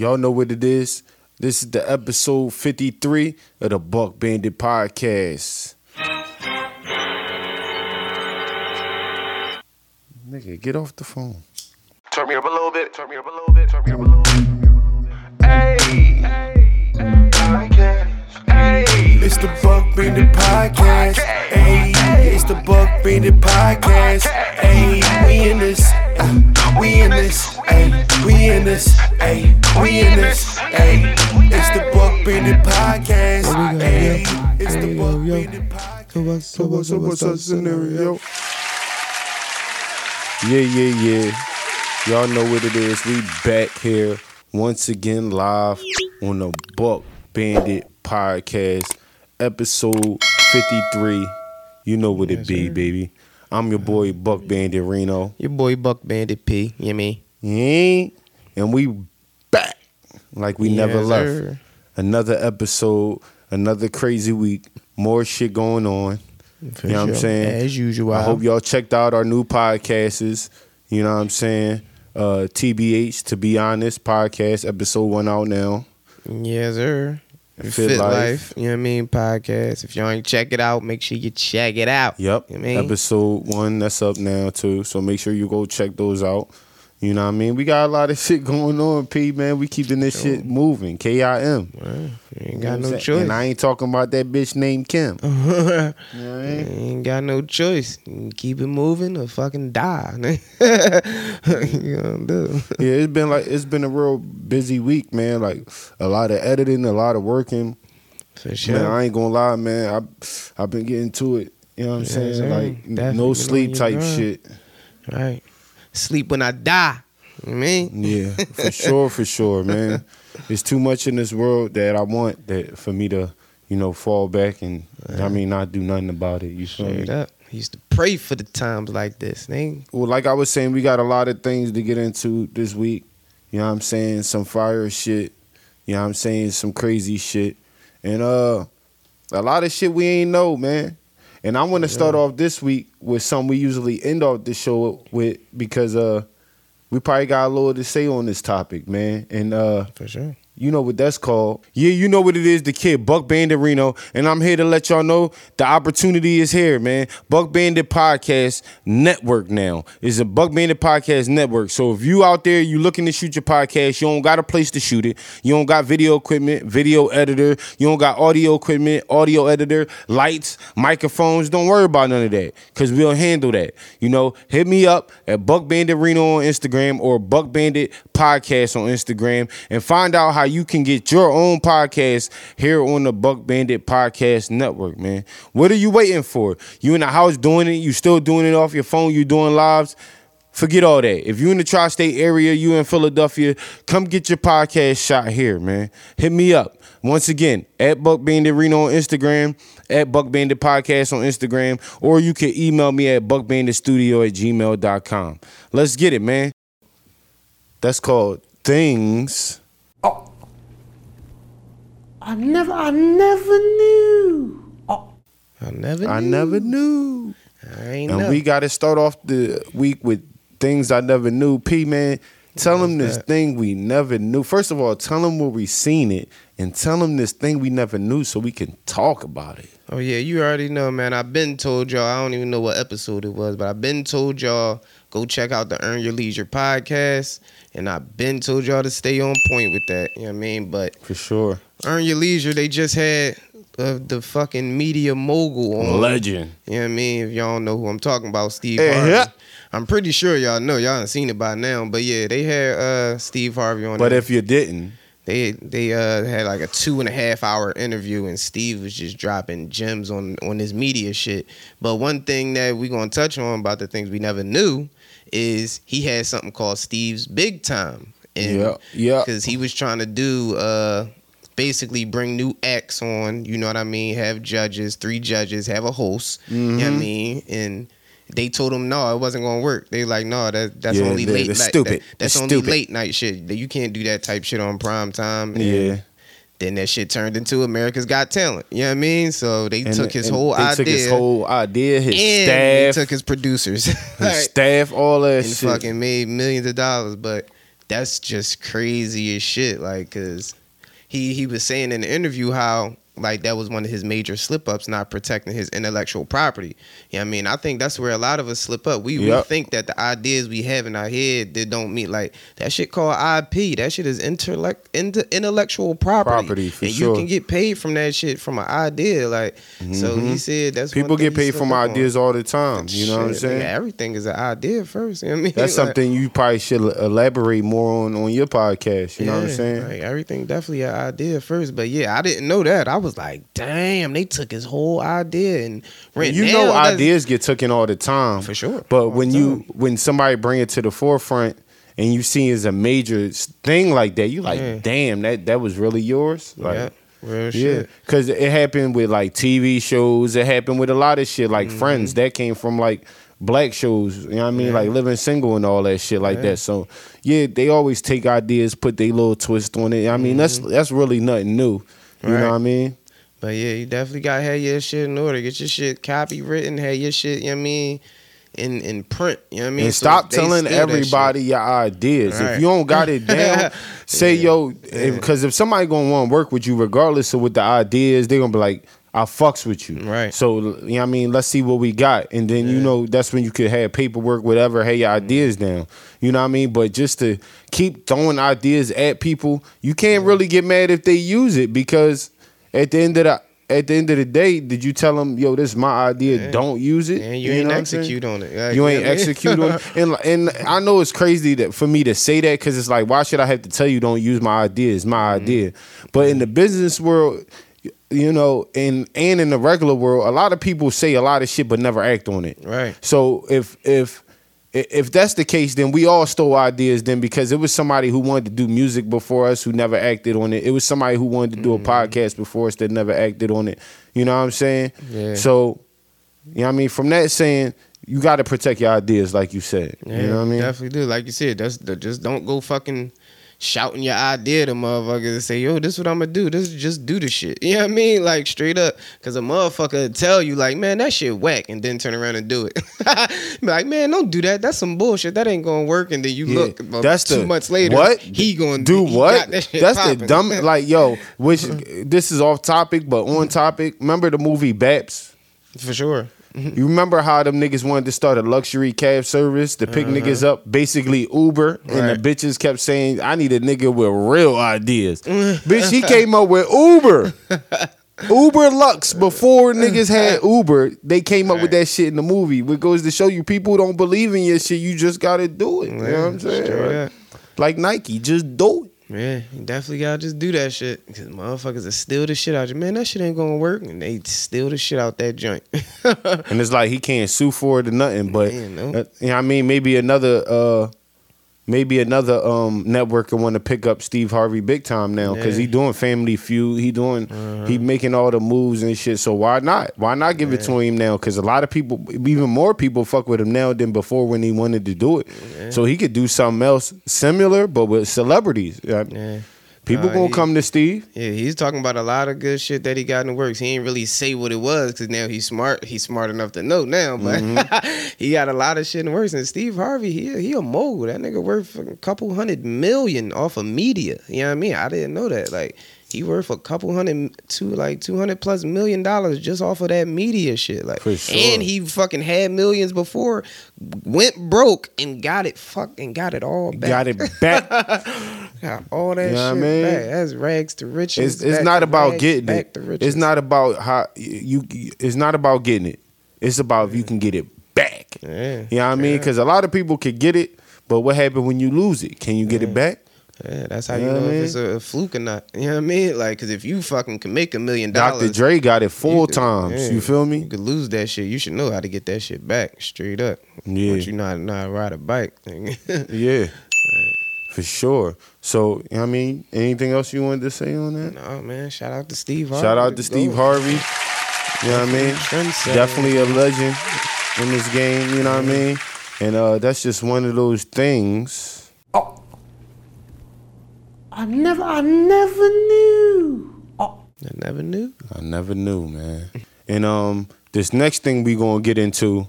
Y'all know what it is. This is the episode 53 of the Buck Bandit Podcast. Nigga, get off the phone. Turn me up a little bit. Turn me up a little bit. Turn me up a little bit. Hey, hey, hey, It's the Buck Bandit Podcast. Hey, it's the Buck Bandit Podcast. Hey, we in this. uh, We in this. Hey, we in this. Hey, we in this. Hey, it's the Buck Bandit Podcast. Hey, it's the Buck Bandit Podcast. So what's, so what's our scenario? Yeah, yeah, yeah. Y'all know what it is. We back here once again live on the Buck Bandit Podcast, episode 53. You know what it be, baby. I'm your boy Buck Bandit Reno. Your boy Buck Bandit P. You And we back like we never left. sir. Another episode, another crazy week, more shit going on. For you know what I'm saying? As usual. I hope y'all checked out our new podcasts. You know what I'm saying? Uh, TBH, to be honest, podcast episode one out now. Yes, sir. Fit Fit, Life. life. You know what I mean? Podcast. If y'all ain't check it out, make sure you check it out. Yep. You know I mean? Episode one, that's up now too. So make sure you go check those out. You know what I mean? We got a lot of shit going on, P man. We keeping this shit moving. K I M. Well, you ain't know got no choice. And I ain't talking about that bitch named Kim. You know I mean? ain't got no choice. Keep it moving or fucking die. you gonna do? yeah, it's been like it's been a real busy week, man. Like a lot of editing, a lot of working. For sure. Man, I ain't gonna lie, man. I I've been getting to it. You know what I'm Yes, saying? Like Definitely no sleep type shit. right. Sleep when I die. You know I mean? Yeah, for sure, for sure, man. There's too much in this world that I want that for me to, you know, fall back and I mean not do nothing about it. You feel me? Up. I used to pray for the times like this. Nigga. Well, like I was saying, we got a lot of things to get into this week. You know what I'm saying? Some fire shit. You know what I'm saying? Some crazy shit. And uh a lot of shit we ain't know, man. And I want to start off this week with something we usually end off the show with because uh we probably got a little to say on this topic, man. And uh For sure. You know what that's called. Yeah, you know what it is, the kid, Buck Bandit Reno. And I'm here to let y'all know the opportunity is here, man. Buck Bandit Podcast Network now. is a Buck Bandit Podcast Network. So if you out there, you looking to shoot your podcast, you don't got a place to shoot it. You don't got video equipment, video editor. You don't got audio equipment, audio editor, lights, microphones. Don't worry about none of that because we'll handle that. You know, hit me up at Buck Bandit Reno on Instagram or Buck Bandit Podcast on Instagram and find out how you can get your own podcast here on the Buck Bandit Podcast Network, man. What are you waiting for? You in the house doing it, you still doing it off your phone, you doing lives. Forget all that. If you in the tri-state area, you in Philadelphia, come get your podcast shot here, man. Hit me up. Once again, at Buck Bandit Reno on Instagram, at Buck Bandit Podcast on Instagram, or you can email me at buckbanditstudio at gmail.com. Let's get it, man. That's called Things. I never, I never knew. Oh. I never knew I knew. never knew. I ain't And know. we got to start off the week with things I never knew. P man, tell them this that? thing we never knew. First of all, tell them where we seen it, and tell them this thing we never knew so we can talk about it. Oh yeah, you already know, man. I've been told y'all. I don't even know what episode it was, but I've been told y'all go check out the Earn Your Leisure podcast, and I've been told y'all to stay on point with that. You know what I mean? But For sure. Earn Your Leisure, they just had uh, the fucking media mogul on. Legend. You know what I mean? If y'all don't know who I'm talking about, Steve Eh, Harvey. yeah. I'm pretty sure y'all know. Y'all done seen it by now. But yeah, they had uh, Steve Harvey on. But there. if you didn't, They they uh, had like a two and a half hour interview, and Steve was just dropping gems on on his media shit. But one thing that we gonna touch on about the things we never knew is he had something called Steve's Big Time, and Yeah, yeah. because he was trying to do uh basically bring new acts on. You know what I mean? Have judges, three judges, have a host. You know what I Mhm. mean? And they told him no, it wasn't gonna work. They like no, that that's Yeah, only they- late night. stupid. that- that's They're only stupid. late night shit. You can't do that type shit on prime time. And yeah. Then that shit turned into America's Got Talent. You know what I mean? So they And- took his whole they idea. took his whole idea, his and they staff, took his producers. his Like, staff, all that and shit. fucking made millions of dollars. But that's just crazy as shit. Like, cause he he was saying in the interview how like that was one of his major slip ups, not protecting his intellectual property. You know what I mean? I think that's where a lot of us slip up. We, we think that the ideas we have in our head that don't meet like that shit called IP. That shit is intellect inte- intellectual property. Property, for and sure. you can get paid from that shit from an idea. Like so he said that's Mm-hmm. People get paid from up on. ideas all the time. You know what I'm saying? everything is an idea first. You know what I mean? That's Like, something you probably should elaborate more on on your podcast. You know what I'm saying? Like everything definitely an idea first. But yeah, I didn't know that. I was like, damn, they took his whole idea and ran you know ideas get taken all the time For sure. but All when you when somebody bring it to the forefront and you see it as a major thing like that you like Yeah. damn that that was really yours like yeah, real yeah because it happened with like tv shows it happened with a lot of shit like friends that came from like black shows you know what i mean Mm-hmm. Yeah. like living single and all that shit like Yeah. that so yeah they always take ideas put their little twist on it i mean that's that's really nothing new you Mm-hmm. Right. know what i mean But yeah, you definitely got to have your shit in order. Get your shit copywritten. Have your shit, you know what I mean, in in print. You know what I mean? and So stop telling everybody your ideas. If you don't got it down, say Yeah. yo, because if, somebody gonna want to work with you, regardless of what the idea is, they gonna be like, I fucks with you. Right. So you know what I mean, let's see what we got, and then you know that's when you could have paperwork, whatever, have your mm-hmm. ideas down. You know what I mean? But just to keep throwing ideas at people, you can't really get mad if they use it because at the end of the at the end of the day, did you tell them, yo, this is my idea, Yeah. don't use it? And you, ain't I'm saying? execute on it. Like, you ain't execute on it. and and I know it's crazy that for me to say that because it's like why should I have to tell you don't use my idea? It's my Mm-hmm. idea. But in the business world, you know, and and in the regular world, a lot of people say a lot of shit but never act on it. Right. So if if if that's the case, then we all stole ideas then because it was somebody who wanted to do music before us who never acted on it. It was somebody who wanted to do a Mm-hmm. podcast before us that never acted on it. You know what I'm saying? Yeah. So, you know what I mean? From that saying, you got to protect your ideas, like you said. Yeah, you know what I mean? Definitely do. Like you said, that's the, just don't go fucking shouting your idea to motherfuckers and say, yo, this is what I'm gonna do. This is just do the shit. You know what I mean? Like straight up. Cause a motherfucker tell you, like, man, that shit whack, and then turn around and do it. Be like, man, don't do that. That's some bullshit. That ain't gonna work. And then you Yeah, look about that's two the- months later, what? he gonna do what? that That's the dumb. Like, yo, which this is off topic, but on topic. Remember the movie Baps? For sure. You remember how them niggas wanted to start a luxury cab service to pick niggas up, basically Uber, and Uh-huh. The bitches kept saying, "I need a nigga with real ideas." Bitch, he came up with Uber. Uber Lux before niggas had Uber, they came up with that shit in the movie. What goes to show you, people don't believe in your shit. You just gotta do it. You know what I'm saying? Like Nike, just do it. Yeah, you definitely gotta just do that shit. Cause motherfuckers will steal the shit out you. Man, that shit ain't gonna work. And they steal the shit out that joint. And it's like he can't sue for it or nothing. But Man, no. uh, you know what I mean, maybe another uh maybe another um network want to pick up Steve Harvey big time now because Yeah. he doing Family Feud. He doing he making all the moves and shit. So why not? Why not give it to him now? Because a lot of people, even more people, fuck with him now than before when he wanted to do it. So he could do something else similar, but with celebrities. Yeah. People Uh, gonna he- come to Steve. Yeah, he's talking about a lot of good shit that he got in the works. He ain't really say what it was because now he's smart. He's smart enough to know now, but Mm-hmm. he got a lot of shit in the works. And Steve Harvey, he he a mogul. That nigga worth a couple hundred million off of media. You know what I mean? I didn't know that. Like he worth a couple hundred two like two hundred plus million dollars just off of that media shit. Like sure. and he fucking had millions before, went broke and got it fucking got it all back. Got it back. Got all that You know what I shit mean? back. That's rags to riches. It's it's not about rags, getting it. to. It's not about how you. It's not about getting it. It's about if you can get it back. Yeah. You know what I mean? Because a lot of people could get it, but what happened when you lose it? Can you get it back? Yeah, that's how You you know know, what if it's a, fluke or not. You know what I mean? Like, cause if you fucking can make a million dollars, Dr. Dre got it four you could- times. yeah, You feel me? You could lose that shit. You should know how to get that shit back straight up. Yeah. Once you know how to, know how to ride a bike. Thing. Yeah. For sure. So, you know what I mean? Anything else you wanted to say on that? no man, shout out to Steve Harvey. Shout out to Steve Harvey. You know what I mean? Trendsetter. Definitely a legend in this game, you know what I mean? And uh, that's just one of those things. I never, I never knew. Oh, I never knew. I never knew, man. And um, this next thing we gonna get into,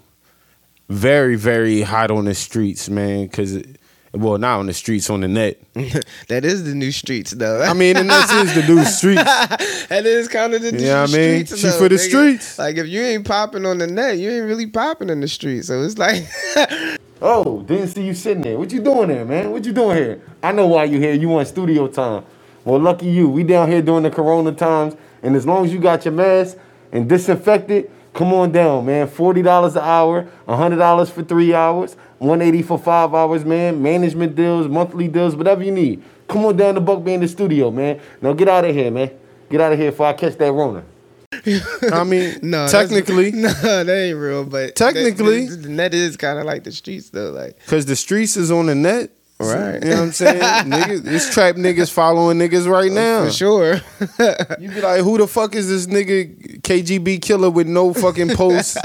very, very hot on the streets, man, because Well, not on the streets, on the net. that is the new streets, though. I mean, the net is the new streets. that is kind of the new Yeah, I mean, streets. she though, for the nigga. streets. Like if you ain't popping on the net, you ain't really popping in the streets. So it's like, Oh, didn't see you sitting there. What you doing there, man? What you doing here? I know why you here. You want studio time. Well, lucky you. We down here during the corona times, and as long as you got your mask and disinfected, come on down, man. Forty dollars an hour, hundred dollars for three hours, one eighty for five hours, man. Management deals, monthly deals, whatever you need. Come on down to Buck Bandit Studio, man. Now get out of here, man. Get out of here before I catch that Rona. I mean, no, technically, no, that ain't real. But Technically. the, the net is kind of like the streets, though. Like, Cause the streets is on the net. Right. You know what I'm saying? niggas, it's trap niggas following niggas right now. for sure. You be like, who the fuck is this nigga KGB killer with no fucking posts?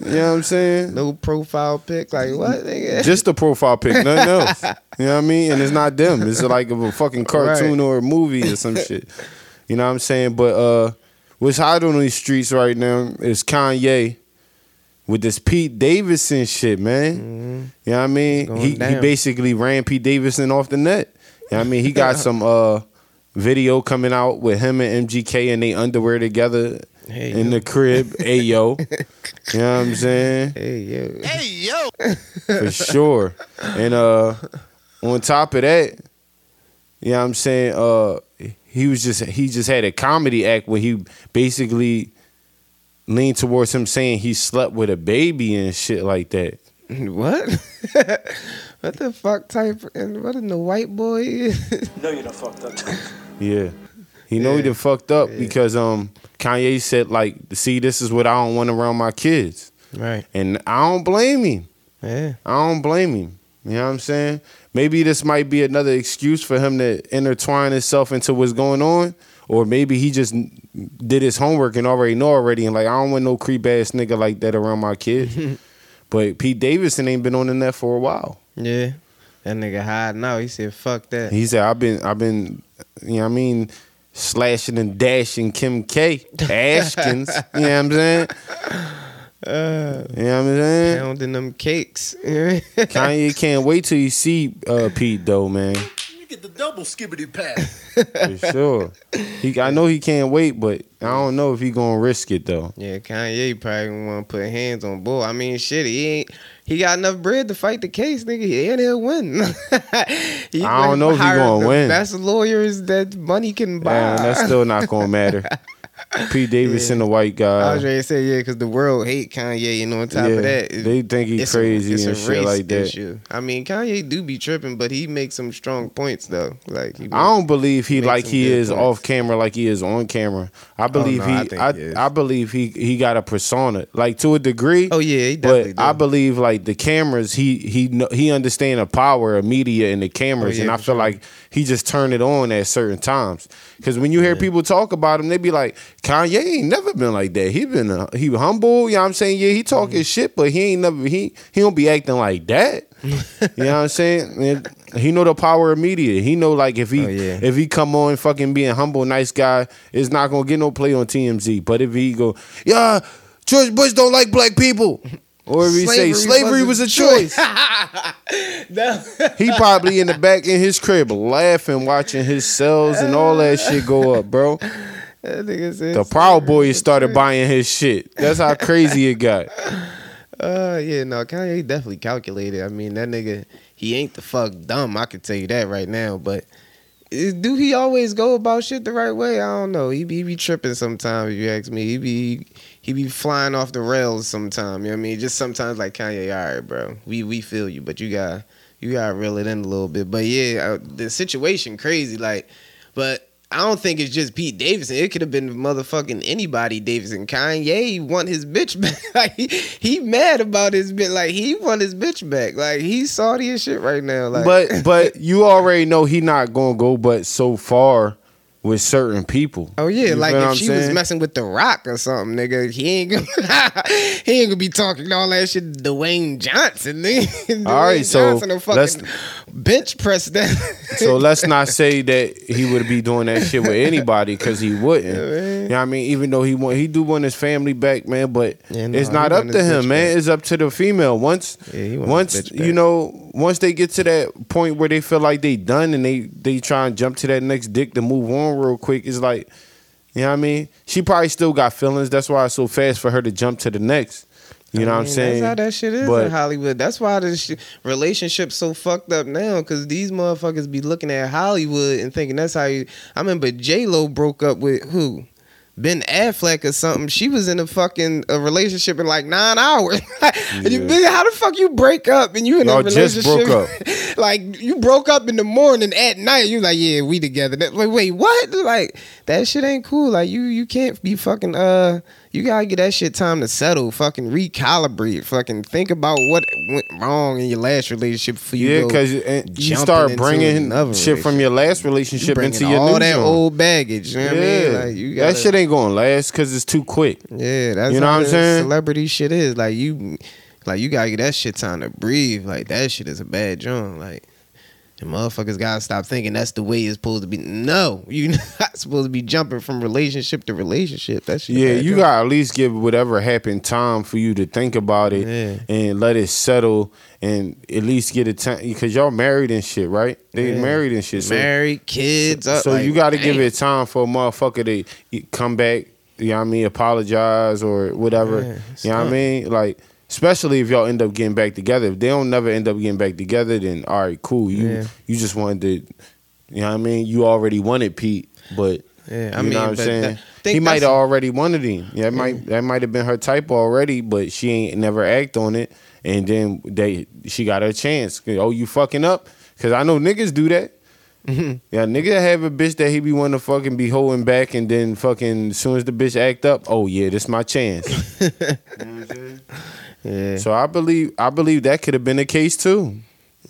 you know what I'm saying? no profile pic. Like what? Nigga? Just a profile pic, nothing else. You know what I mean? And it's not them. It's like a fucking cartoon Right. or a movie or some shit. You know what I'm saying? But uh what's hot on these streets right now is Kanye with this Pete Davidson shit, man. You know what I mean? Going He he basically ran Pete Davidson off the net. You know what I mean? He got some uh video coming out with him and MGK and they underwear together Hey, in yo. the crib. hey yo. You know what I'm saying? Hey, yo. Hey yo. for sure. And uh on top of that, you know what I'm saying, uh he was just he just had a comedy act where he basically leaned towards him saying he slept with a baby and shit like that. What? what the fuck type? And what in the white boy? No, you done fucked up. Yeah. He know he done fucked up because um Kanye said like, see, this is what I don't want around my kids. right. And I don't blame him. Yeah. I don't blame him. You know what I'm saying? Maybe this might be another excuse for him to intertwine himself into what's going on. Or maybe he just did his homework and already know already and like I don't want no creep ass nigga like that around my kids. but Pete Davidson ain't been on the net for a while. Yeah. That nigga hiding out. He said, "Fuck that." He said I've been I've been you know what I mean slashing and dashing Kim K. Ashkins. you know what I'm saying? Uh, You know what I'm saying? pounding them cakes. Kanye can't wait till you see uh, Pete though, man. You get the double skibbity pass. For sure. He, I know he can't wait, but I don't know if he gonna risk it though. yeah, Kanye probably want to put hands on bull. I mean, shit, he ain't. He got enough bread to fight the case, nigga, and he'll win. he I don't know if he gonna win. Best lawyers that money can buy. Man, that's still not gonna matter. Pete Davidson, the white guy. I was ready to say yeah, because the world hate Kanye, You know, on top yeah, of that, it- they think he it's a- crazy a and shit like that. issue. I mean, Kanye do be tripping, but he makes some strong points though. Like he I don't believe he Make like he is points. off camera like he is on camera. I oh, believe no, he, I, he. I believe he he got a persona like to a degree. Oh yeah, he But do. I believe like the cameras, he he he understand the power of media and the cameras, Oh, yeah, and I feel sure. like he just turn it on at certain times. Because when you hear people talk about him, they be like, Kanye ain't never been like that. He been uh, he humble. You know what I'm saying? Yeah, he talking Mm-hmm. shit, but he ain't never he he don't be acting like that. you know what I'm saying? And he know the power of media. He know like if he Oh, yeah. if he come on fucking being humble, nice guy, it's not gonna get no play on TMZ. But if he go, yeah, George Bush don't like black people. Or if he say slavery was a choice, he probably in the back in his crib laughing, watching his cells and all that shit go up, bro. That nigga said The Proud Boys started buying his shit. That's how crazy it got. Uh, yeah, no, Kanye definitely calculated. I mean, that nigga, he ain't the fuck dumb. I can tell you that right now. But is, do he always go about shit the right way? I don't know. He be, he be tripping sometimes. If you ask me, he be he be flying off the rails sometimes. You know what I mean? Just sometimes like Kanye. All right, bro, we we feel you, but you got you got to reel it in a little bit. But yeah, uh, the situation crazy. Like, but. I don't think it's just Pete Davidson. It could have been motherfucking anybody Davidson. Kanye want his bitch back. like he, he mad about his bitch. Like he want his bitch back. Like he's salty as shit right now. Like But but you already know he not gonna go but so far with certain people. Oh yeah, You like if she was messing with The Rock or something, nigga, he ain't gonna he ain't gonna be talking all that shit. to Dwayne Johnson, nigga. All right, so Johnson will let's- bench press that. So let's not say that he would be doing that shit with anybody because he wouldn't. you know what I mean? Even though he want he do want his family back, man, but Yeah, no, it's not up to him, man. back. It's up to the female. Once Yeah, he want his once you know, once they get to that point where they feel like they done and they they try and jump to that next dick to move on real quick, is like you know what I mean? She probably still got feelings. That's why it's so fast for her to jump to the next. You know what I'm saying? That's how that shit is But- in Hollywood. That's why this sh- relationship's so fucked up now. Cause these motherfuckers be looking at Hollywood and thinking that's how you. I remember J Lo broke up with who. Ben Affleck or something. She was in a fucking a relationship in like nine hours. And you- Yeah. How the fuck you break up and you in Y'all a just relationship? broke like you broke up in the morning at night. You like yeah we together. That, like wait what? Like that shit ain't cool. Like you you can't be fucking uh. You gotta get that shit time to settle. Fucking recalibrate. Fucking think about what went wrong in your last relationship for you. Yeah, because you start bringing shit from your last relationship bringing into your all new that old baggage. You know what I mean? Yeah, Like you that gotta- shit ain't gonna last because it's too quick. Yeah, that's You know what I'm saying? Celebrity shit is like you, like you gotta get that shit time to breathe. Like that shit is a bad joint. Like. The motherfuckers gotta stop thinking that's the way it's supposed to be. No, you're not supposed to be jumping from relationship to relationship. That shit. Yeah, you gotta at least give whatever happened time for you to think about it Yeah. and let it settle and at least get a time because y'all married and shit, right? They Yeah. married and shit. So, married, kids. up, so uh, like, you gotta give it time for a motherfucker to come back. You know what I mean? Apologize or whatever. Yeah, you know what I mean? Like. Especially if y'all end up getting back together. If they don't never end up getting back together, then all right, cool. You Yeah. you just wanted to, you know what I mean? You already wanted Pete, but Yeah, I you mean, know what I'm saying? that- he might have already wanted him. Yeah, that might that might have been her type already, but she ain't never act on it. And then they she got her chance. Oh, you fucking up? Cause I know niggas do that. Mm-hmm. Yeah, nigga have a bitch that he be wanting to fucking be holding back, and then fucking as soon as the bitch act up, oh yeah, this my chance. Yeah, so I believe I believe that could have been the case too.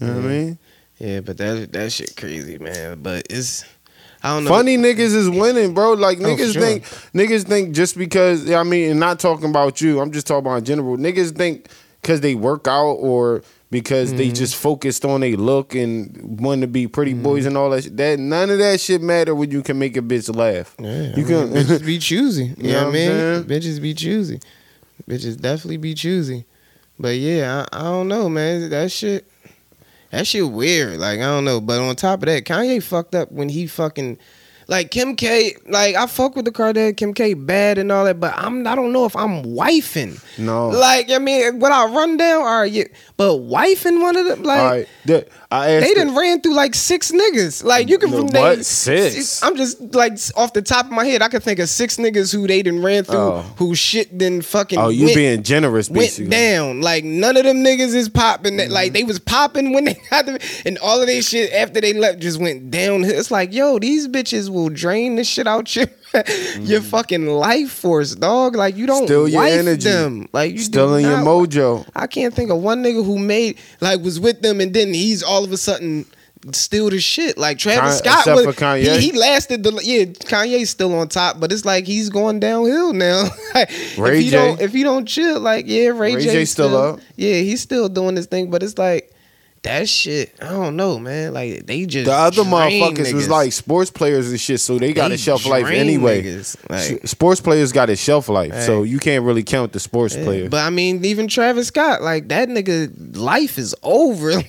You know what I mean? yeah, but that that shit crazy, man. But it's I don't know. Funny niggas is winning, bro. Like Oh, niggas sure. think niggas think just because I mean, and not talking about you. I'm just talking about in general. Niggas think because they work out or because they Mm-hmm. just focused on a look and want to be pretty Mm-hmm. boys and all that. Shit. That none of that shit matter when you can make a bitch laugh. Yeah, you I can. mean, bitches be choosy. You, You know, know what I mean? Bitches be choosy. Bitches definitely be choosy. But yeah, I, I don't know, man. That shit, that shit weird. Like I don't know. But on top of that, Kanye fucked up when he fucking. Like Kim K, like I fuck with the Kardashian, Kim K bad and all that, but I'm I don't know if I'm wifing. No. Like I mean, when I run down, all right, yeah, but wifing one of them, like all right. That- I asked. they didn't ran through like six niggas. Like you can No, they- what? Six? I'm just like off the top of my head, I could think of six niggas who they didn't ran through Oh. who shit then fucking Oh, you went, being generous, basically. went down. Like none of them niggas is popping. Mm-hmm. Like they was popping when they got them, and all of they shit after they left just went downhill. It's like yo, these bitches will drain the shit out your your mm. fucking life force, dog. Like you don't. Still your energy. them. Like you Still in your mojo. I can't think of one nigga who made like was with them and then he's all of a sudden still the shit. Like Travis Con- Scott was for Kanye. He, he lasted the yeah, Kanye's still on top, but it's like he's going downhill now. Like, Ray if he J. don't if he don't chill, like yeah, Ray, Ray J J still up. Yeah, he's still doing this thing, but it's like that shit. I don't know, man. Like they just The other motherfuckers was like sports players and shit, so they got They a shelf life anyway. like- sports players got a shelf life, so you can't really count the sports Yeah, player. But I mean, even Travis Scott, like that nigga, life is over.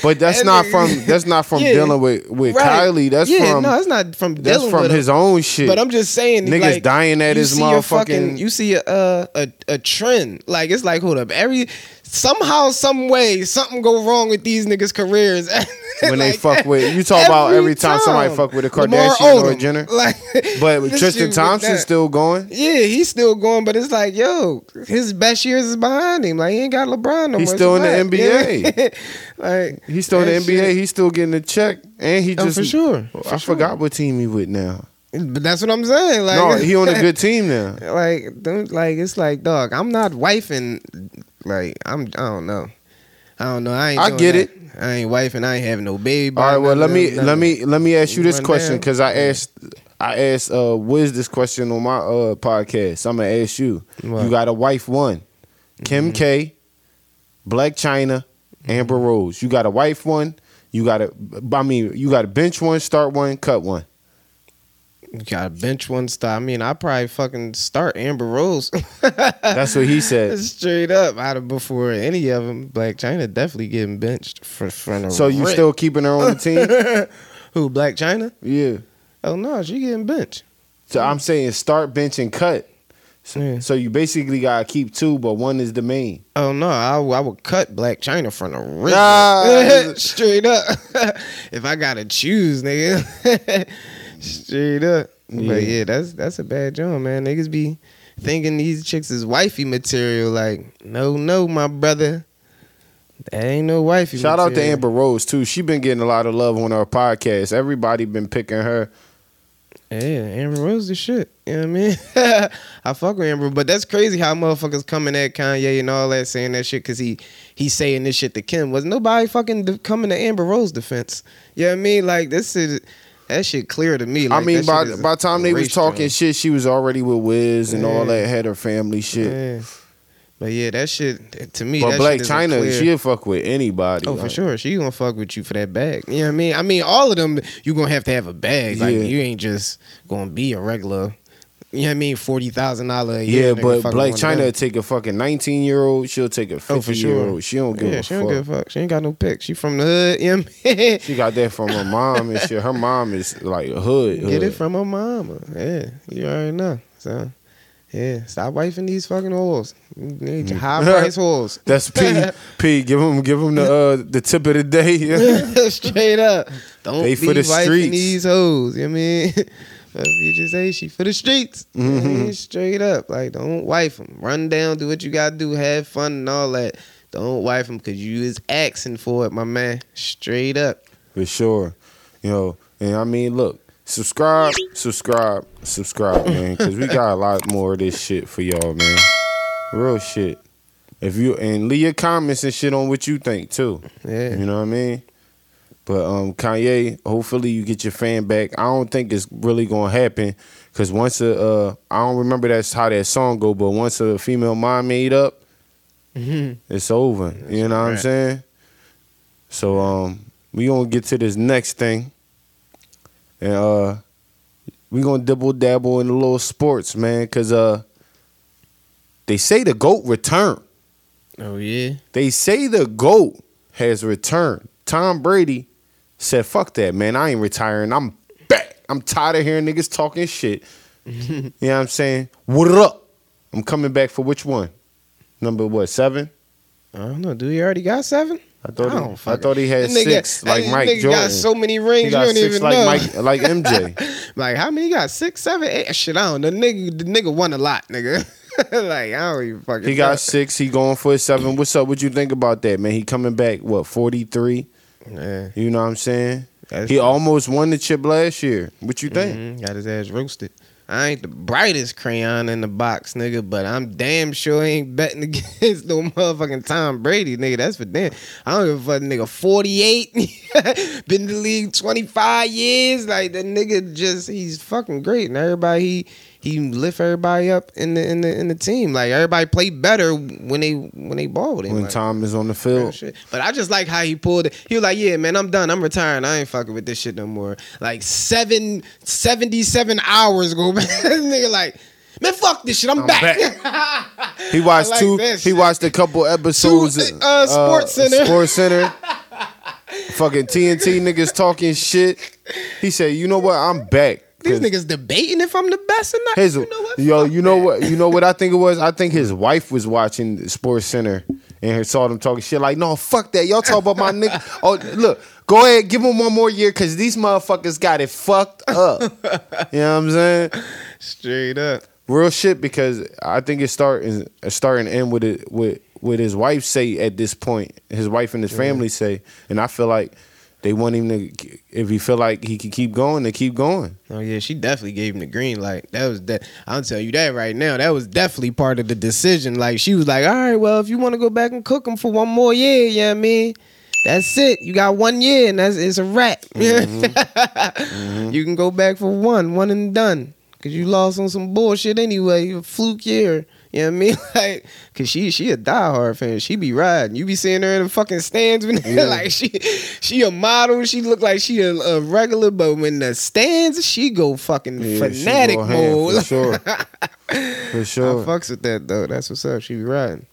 But that's that not from that's not from Yeah. dealing with with Right. Kylie. That's yeah, from no, that's not from that's dealing from his him. own shit. But I'm just saying, Niggas like, dying at his a fucking, motherfucking- you see a, uh, a a trend. Like it's like, hold up, every somehow, some way, something go wrong with these niggas' careers when they fuck with you talk about every time, somebody fuck with a Kardashian or a Jenner. Like, But Tristan Thompson's still going. Yeah, he's still going, but it's like, yo, his best years is behind him. Like he ain't got LeBron no He's more. still It's in the whack, you know? NBA. like He's still in the NBA. He's still getting a check, and he Oh, just for sure. I sure. forgot what team he with now. But that's what I'm saying. Like, no, he on a good team now. like, like it's like, dog. I'm not wifing. Like, I'm. I don't know. I don't know. I ain't. I get that. it. I ain't wife and I ain't having no baby. All right, well let me them, let me let me ask you this question because I asked I asked uh Wiz this question on my uh podcast. I'm gonna ask you. What? You got a wife one. Kim K, Blac Chyna, Amber Rose. You got a wife one. You got a I mean, you got a bench one, start one, cut one. You got a bench one star. I mean, I probably fucking start Amber Rose. That's what he said. Straight up, out of before any of them, Blac Chyna definitely getting benched for front of. So you still keeping her on the team? who Blac Chyna? yeah. Oh no, she getting benched. So I'm saying start, bench, and cut. Yeah. So you basically gotta keep two, but one is the main. Oh no, I, I would cut Blac Chyna from the rip. Nah. Straight up. if I gotta choose, nigga. Straight up. Yeah. But yeah, that's that's a bad job, man. Niggas be thinking these chicks is wifey material. Like, no, no, my brother. That ain't no wifey Shout out to. Amber Rose too. She been getting a lot of love on our podcast. Everybody been picking her. Yeah, Amber Rose the shit. You know what I mean? I fuck with Amber, but that's crazy how motherfuckers coming at Kanye and all that saying that shit because he he saying this shit to Kim. Was nobody fucking coming to Amber Rose defense? You know what I mean? Like this is that shit clear to me. Like, I mean, by by the time they was talking joint. shit, she was already with Wiz and all that. Had her family shit. Yeah. But yeah, that shit to me. But Blac Chyna, clear. she'll fuck with anybody. Oh, for sure. She gonna fuck with you for that bag. You know what I mean? I mean, all of them, you gonna have to have a bag. Like Yeah. you ain't just gonna be a regular. You know what I mean? Forty thousand dollar a Yeah, year. but Blac Chyna will take a fucking nineteen year old. She'll take a Oh, for fifty year sure. old. She don't give yeah, a she fuck. don't give a fuck. She ain't got no pick. She from the hood. You know I mean? She got that from her mom and shit. Her mom is like a hood. Get it from her mama. Yeah, you already know. So, yeah, stop wifing these fucking holes. Need high price holes. That's P. P. Give him, give him the uh, the tip of the day. Straight up. Don't They be for the wifing streets. these hoes. You know what I mean? You just say she for the streets, you know what I Mm-hmm. straight up. Like, don't wife them. Run down, do what you got to do, have fun and all that. Don't wife them because you is asking for it, my man. Straight up. For sure. You know, and I mean, look, subscribe, subscribe, subscribe, man, because we got a lot more of this shit for y'all, man. Real shit. If you and leave your comments and shit on what you think too. Yeah. You know what I mean? But um, Kanye, hopefully you get your fan back. I don't think it's really gonna happen because once a uh, I don't remember that's how that song go, but once a female mind made up, it's over. you know what I'm saying? So um, we gonna get to this next thing, and uh, we gonna dibble dabble in a little sports, man, cause uh, they say the goat returned. Oh, yeah? They say the GOAT has returned. Tom Brady said, fuck that, man. I ain't retiring. I'm back. I'm tired of hearing niggas talking shit. you know what I'm saying? What up? I'm coming back for which one? Number what, seven? I don't know. Do he already got seven? I thought, don't he, I thought he had nigga- six, like Mike nigga Jordan. got so many rings, he got you don't six even like know. Mike, like MJ. Like, how many he got? Six, seven, eight? Shit, I don't know. The nigga, the nigga won a lot, nigga. like, I don't even fucking he know. got six. He going for a seven. What's up? What you think about that, man? He coming back, what, 43? Yeah. You know what I'm saying? That's He almost won the chip last year. What you think? Mhm, Got his ass roasted. I ain't the brightest crayon in the box, nigga, but I'm damn sure ain't betting against no motherfucking Tom Brady, nigga. That's for damn. I don't give a fuck, nigga. 48, been in the league 25 years. Like that nigga just he's fucking great, and everybody he he lift everybody up in the in the in the team. Like everybody played better when they when they ball with him. When like, Tom is on the field. But I just like how he pulled it. He was like, "Yeah, man, I'm done. I'm retiring. I ain't fucking with this shit no more." Like seven, 77 hours go back. this nigga like, man, fuck this shit. I'm, I'm back. He watched like two. He watched a couple episodes. Two, uh, Sports Center. Sports Center. Fucking TNT niggas talking shit. He said, "You know what? I'm back." These niggas debating if I'm the best or not. You know what? yo, you know what? You know what I think it was? I think his wife was watching Sports Center and saw them talking shit. Like, no, fuck that. Y'all talk about my nigga. Oh, look, go ahead, give him one more year because these motherfuckers got it fucked up. you know what I'm saying? Straight up. real shit because I think it's starting starting end with it with with his wife say at this point, his wife and his family say, and I feel like they want him to if he feel like he can keep going, to keep going. Oh yeah, she definitely gave him the green light. That was that. I'll tell you that right now. That was definitely part of the decision. Like she was like, "All right, well, if you want to go back and cook him for one more year, yeah, you know what I mean, That's it. You got one year, and that's it's a wrap. Mm-hmm. you can go back for one, one and done. Cause you lost on some bullshit anyway. You a fluke year. You know what I mean? Like, cause she she a diehard fan. She be riding. You be seeing her in the fucking stands when like she she a model. She look like she a, a regular, but when the stands, she go fucking Yeah, fanatic go mode. for sure. For I sure. fucks with that though. That's what's up. She be riding.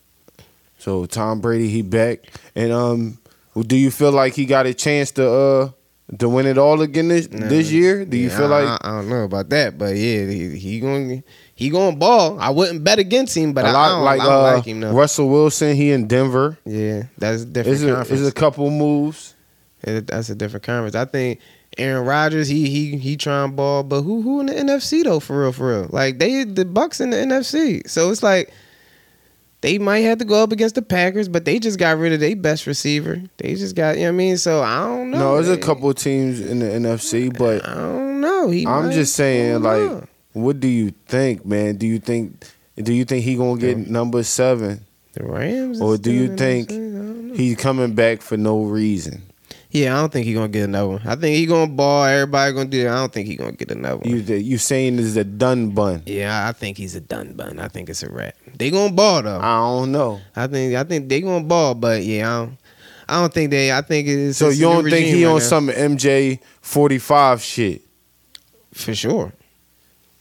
So Tom Brady, he back, and um, do you feel like he got a chance to uh to win it all again this this year? Do you Yeah, feel like I, I don't know about that, but yeah, he, he going he going ball. I wouldn't bet against him, but a I, lot don't, like I uh like him though. Russell Wilson? He in Denver. yeah, that's a different Is a conference. is a couple moves. It- that's a different conference. I think Aaron Rodgers, he he he trying ball, but who who in the NFC though? For real, for real. Like they the Bucs in the NFC, so it's like they might have to go up against the Packers, but they just got rid of their best receiver. They just got, you know what I mean? So I don't know. No, there's a couple of teams in the NFC, but I don't know. He I'm just saying, like, what do you think, man? Do you think do you think he gonna get number seven? the Rams, or do you think NFC? I don't know. He's coming back for no reason. Yeah, I don't think he's gonna get another one. I think he gonna ball. Everybody gonna do that. I don't think he's gonna get another one. You you saying this is a done bun? yeah, I think he's a done bun. I think it's a wrap. They gonna ball though. I don't know. I think I think they gonna ball, but yeah, I don't, I don't think they. I think it's So it's you don't think he right on now. some MJ forty five shit? for sure.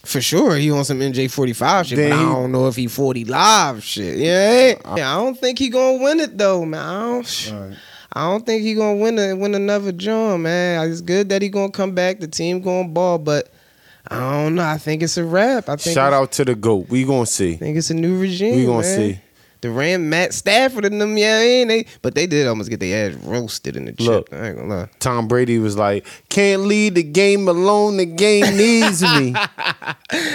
For sure, he on some MJ forty five shit, Then but I don't know if he forty live shit. Yeah, uh, yeah, I don't think he gonna win it though, man. I don't, think he gonna win a, win another drum, man. It's good that he gonna come back. The team gonna ball, but I don't know. I think it's a wrap. I think Shout out to the goat. We gonna see. I think it's a new regime. We gonna man. see. The Ram Matt Stafford and them, yeah, ain't they? But they did almost get their ass roasted in the chip. Look. I ain't gonna lie. Tom Brady was like, "Can't leave the game alone. The game needs me."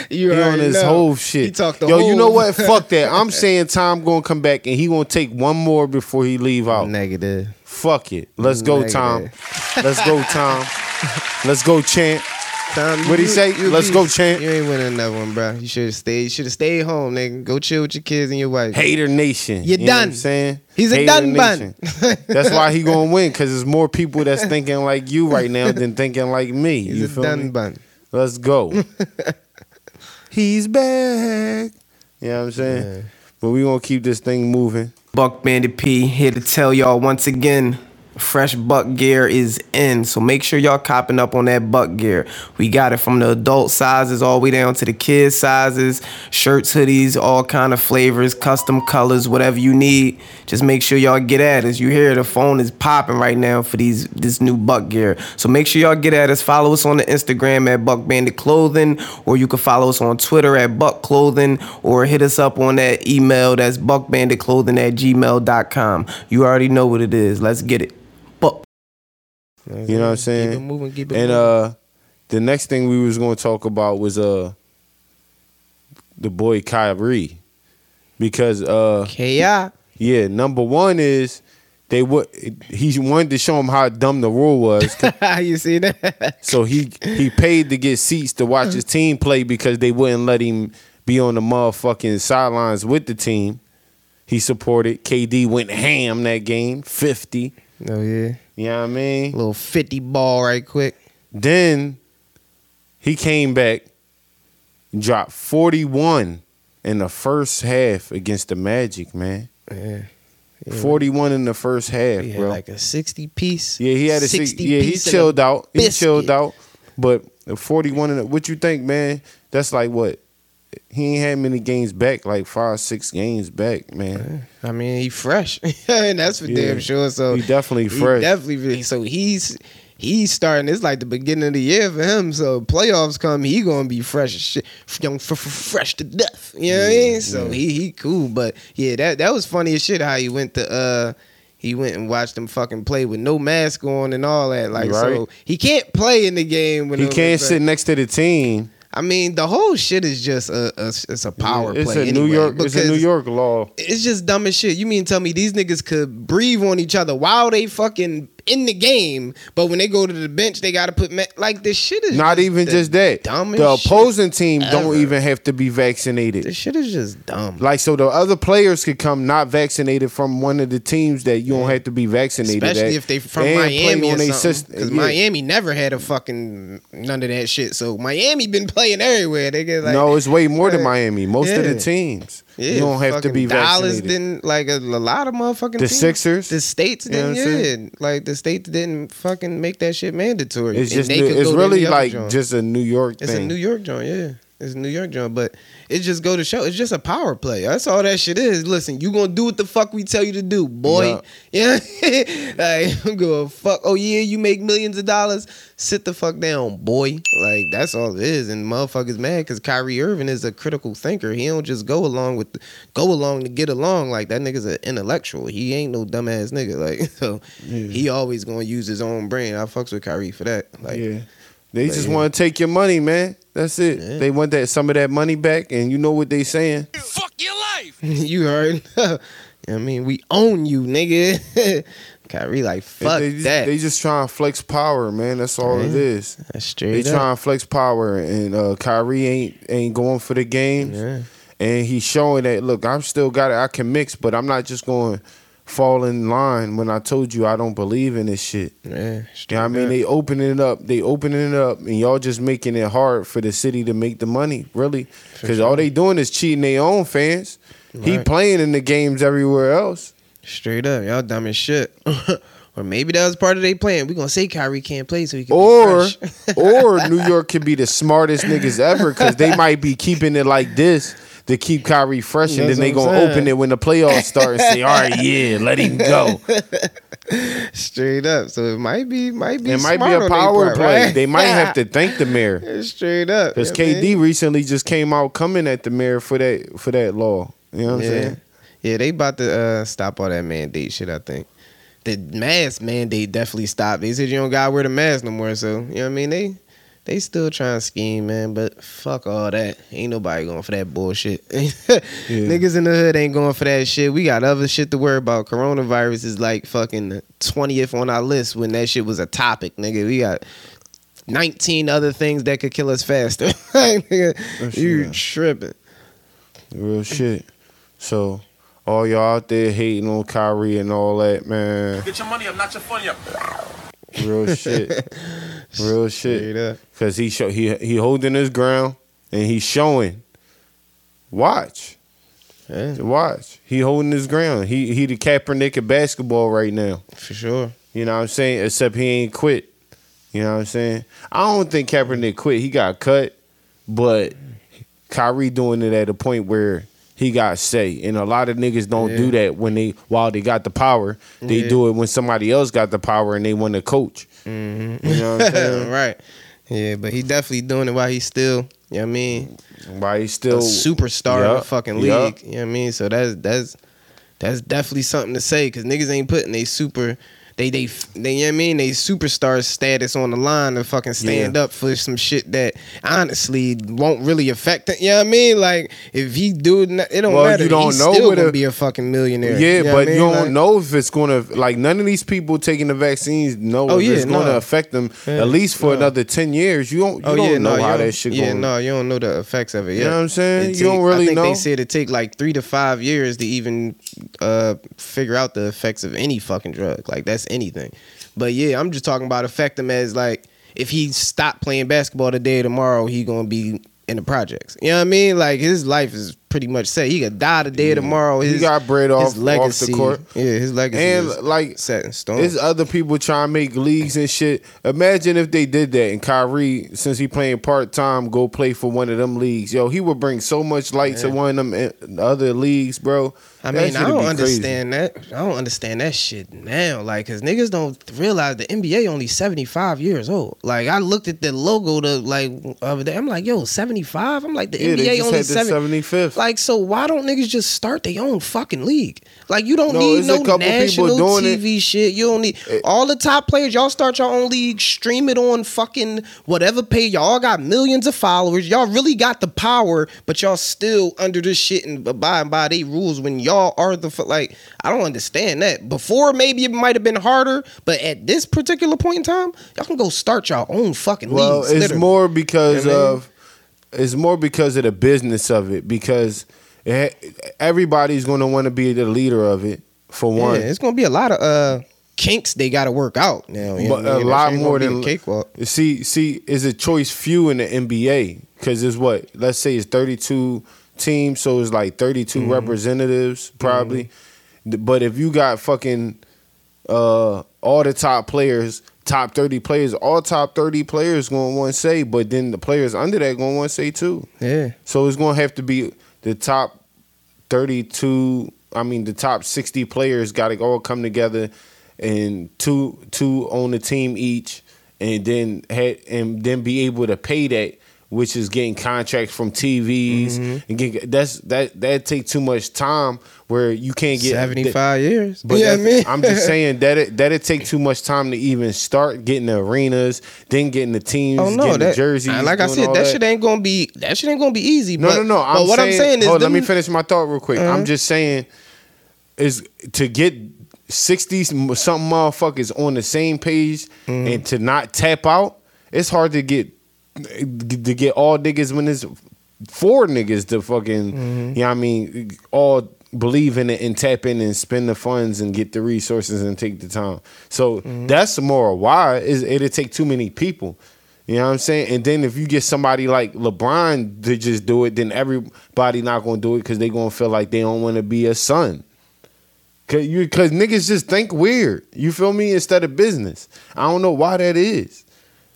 You He on already his know. whole shit. He talked Yo, whole you know what? Fuck that. I'm saying Tom gonna come back and he gonna take one more before he leave out. Negative. Fuck it. Let's go, Negative. Tom. Let's go, Tom. Let's go, champ. Tom, What'd he say? you Let's be- go, champ. You ain't winning another one, bro. You should have stayed. You should have stayed home, nigga. Go chill with your kids and your wife. Hater Nation. You know what I'm done. saying? He's a Hater done bun. That's why he gonna win because there's more people that's thinking like you right now than thinking like me. He's you a feel done me? bun. Let's go. He's back. You know what I'm saying? But we gonna keep this thing moving. Buck Bandit P here to tell y'all once again. Fresh buck gear is in, so make sure y'all copping up on that buck gear. We got it from the adult sizes all the way down to the kids sizes, shirts, hoodies, all kind of flavors, custom colors, whatever you need. Just make sure y'all get at us. You hear the phone is popping right now for these this new buck gear. So make sure y'all get at us. Follow us on the Instagram at Buck Bandit Clothing, or you can follow us on Twitter at Buck Clothing, or hit us up on that email that's buckbanditclothing at gmail.com. You already know what it is. Let's get it. Buck. You know what I'm saying? Keep it moving. Keep it And moving. uh the next thing we was gonna talk about was uh the boy Kyrie. Because uh Ki. yeah, number one is they would he wanted to show him how dumb the rule was. you see that? so he he paid to get seats to watch his team play because they wouldn't let him be on the motherfucking sidelines with the team. He supported. KD went ham that game, 50. Oh yeah. You know what I mean? Little fifty ball right quick. Then he came back, dropped 41 in the first half against the Magic, man. Yeah. 41 in the first half, He had bro. like a sixty piece. yeah, he had a 60 yeah, he chilled out. He biscuit. chilled out. But 41 in the, what you think, man? That's like what? He ain't had many games back, like five, six games back, man. I mean, he fresh, and that's for Yeah. damn sure. So He definitely he fresh. definitely. So he's he's starting. It's like the beginning of the year for him. So playoffs come, he gonna be fresh as shit, young, f- f- fresh to death. You know what I mean? So he he cool. But yeah, that that was funny as shit. How he went to uh. He went and watched them fucking play with no mask on and all that. Like, so he can't play in the game. When He can't like- sit next to the team. I mean, the whole shit is just a, a it's a power it's play. a New York. It's a New York law. it's just dumb as shit. You mean tell me these niggas could breathe on each other while they fucking in the game, but when they go to the bench, they got to put ma- like this shit is Not even just that. The opposing team don't even have to be vaccinated. This shit is just dumb. Like so, the other players could come not vaccinated from one of the teams that you don't have to be vaccinated. Especially at if they from play Miami or they something. Because Yeah. Miami never had a fucking none of that shit. So Miami been playing everywhere. They get like no, it's way more than Miami. Most of the teams, Yeah, you don't have to be Dallas vaccinated. didn't like a, a lot of motherfucking The teams. Sixers? the states You didn't. yeah, like the states didn't fucking make that shit mandatory. It's And just, they new- could it's really like joint. just a New York It's thing. a New York joint, yeah. It's a New York joint, but it just go to show. It's just a power play. That's all that shit is. Listen, you gonna do what the fuck we tell you to do, boy. Yeah, like I'm gonna fuck. Oh yeah, you make millions of dollars. Sit the fuck down, boy. Like that's all it is. And motherfuckers mad because Kyrie Irving is a critical thinker. He don't just go along with go along to get along. Like that nigga's an intellectual. He ain't no dumbass nigga. Like so, he always gonna use his own brain. I fucks with Kyrie for that. Like yeah, they But just yeah. want to take your money, man. That's it. Yeah. They want that some of that money back, and you know what they saying. Fuck your life. you heard? I mean, we own you, nigga. Kyrie, like, fuck they, just, that. They just trying to flex power, man. That's all it Yeah. is. That's They straight up. trying to flex power, and uh, Kyrie ain't ain't going for the games, Yeah. and he's showing that. Look, I'm still got it. I can mix, but I'm not just going to fall in line when I told you I don't believe in this shit. Yeah, You know I mean? They opening it up. They opening it up, and y'all just making it hard for the city to make the money, really. Because all they doing is cheating their own fans. He playing in the games everywhere else. Straight up. Y'all dumb as shit. or maybe that was part of their plan. we to say Kyrie can't play so he can Or, or New York could be the smartest niggas ever because they might be keeping it like this to keep Kyrie fresh, and then they gonna saying. open it when the playoffs start and say, "All right, yeah, let him go." Straight up. So it might be, might be It might be a power part, play. right? They might have to thank the mayor. Straight up. Because you know what I KD mean? recently just came out coming at the mayor for that for that law. You know what I'm saying? Yeah, they about to uh, stop all that mandate shit, I think. The mask mandate definitely stopped. They said you don't gotta wear the mask no more, so you know what I mean? They they still trying to scheme, man, but fuck all that. Ain't nobody going for that bullshit. Niggas in the hood ain't going for that shit. We got other shit to worry about. Coronavirus is like fucking 20th on our list when that shit was a topic, nigga. We got 19 other things that could kill us faster. Nigga, you yeah. tripping. Real shit. So all y'all out there hating on Kyrie and all that, man. Get your money up, not your funny up. Real shit. Real shit. Cause he show he he holding his ground and he's showing. Watch. Yeah, Watch. He holding his ground. He he the Kaepernick of basketball right now. for sure. You know what I'm saying? Except he ain't quit. You know what I'm saying? I don't think Kaepernick quit. He got cut, but Kyrie doing it at a point where he got say. And a lot of niggas don't do that when they while they got the power. They Yeah. do it when somebody else got the power and they want to coach. Mm-hmm. You know what I'm saying? right. Yeah, but he definitely doing it while he's still, you know what I mean, Why he a still superstar in Yup, the fucking league. You know what I mean? So that's that's that's definitely something to say because niggas ain't putting they super they they they you know what I mean they superstar status on the line to fucking stand Yeah. up for some shit that honestly won't really affect it. You know what I mean? Like if he do it, it don't Well, matter. you don't He's know still gonna be a fucking millionaire. Yeah, know but I you don't Like, know if it's gonna like none of these people taking the vaccines know Oh, if yeah, it's gonna affect them Yeah, at least for no. another ten years. You don't you Oh don't yeah, know no, how you that shit Yeah, going. no, you don't know the effects of it. You know what I'm saying? It You don't really I think know. They said it take like three to five years to even uh, figure out the effects of any fucking drug. Like that's anything. But yeah, I'm just talking about affect him as like if he stopped playing basketball today or tomorrow, he gonna be in the projects. You know what I mean? Like his life is pretty much set. He could die today or tomorrow. He got bread his off- off the legacy, court. Yeah, his legacy And like set in stone. There's other people trying to make leagues and shit. Imagine if they did that and Kyrie, since he playing part time, go play for one of them leagues. Yo, he would bring so much light to one of them eh, other leagues, bro. I mean, I don't be crazy. understand that. I don't understand that shit now. Like, cause niggas don't realize the NBA only seventy five years old. Like, I looked at the logo the like other day. I'm like, yo, seventy five. I'm like, the Yeah, NBA only seventy. seventy fifth. Like, so why don't niggas just start their own fucking league? Like, you don't No, need no national doing it. TV shit. You don't need all the top players. Y'all start your own league, stream it on fucking whatever pay. Y'all got millions of followers. Y'all really got the power, but y'all still under this shit and abiding by they rules when y'all are the like. I don't understand that. Before maybe it might have been harder, but at this particular point in time, y'all can go start your own fucking Well, leagues. it's literally. more because You know of it's more because of the business of it because it, everybody's going to want to be the leader of it for Yeah, one. it's gonna be a lot of uh kinks they got to work out now. you but I a? Lot more than cakewalk. See, see, is a choice few in the NBA because it's what let's say it's thirty two teams, so it's like thirty Mm-hmm. representatives probably. But if you got fucking uh, all the top players, top thirty players, all top thirty players going to want to say, but then the players under that going to want to say too. Yeah, So it's going to have to be the top 32, I mean the top 60 players got to all come together and two two on the team each and then had and then be able to pay that which is getting contracts from TVs Mm-hmm. and get, that's that that take too much time where you can't get seventy five years. but yeah, I mean? I'm just saying that it that it take too much time to even start getting the arenas, then getting the teams, Oh no, getting that the jerseys. like I said, all that, shit ain't gonna be that shit ain't gonna be easy. no, but, no, no. I'm but what saying, I'm saying is, hold, let me finish my thought real quick. Uh-huh. I'm just saying, is to get sixty something motherfuckers on the same page Mm-hmm. and to not tap out. It's hard to get to get all niggas when it's four niggas to fucking. Mm-hmm. You know what I mean? All believe in it and tap in and spend the funds and get the resources and take the time. So Mm-hmm. that's more why is it'll take too many people. You know what I'm saying? And then if you get somebody like LeBron to just do it, then everybody not gonna do it because they gonna feel like they don't want to be a son. Cause you, cause niggas just think weird. You feel me? Instead of business. I don't know why that is.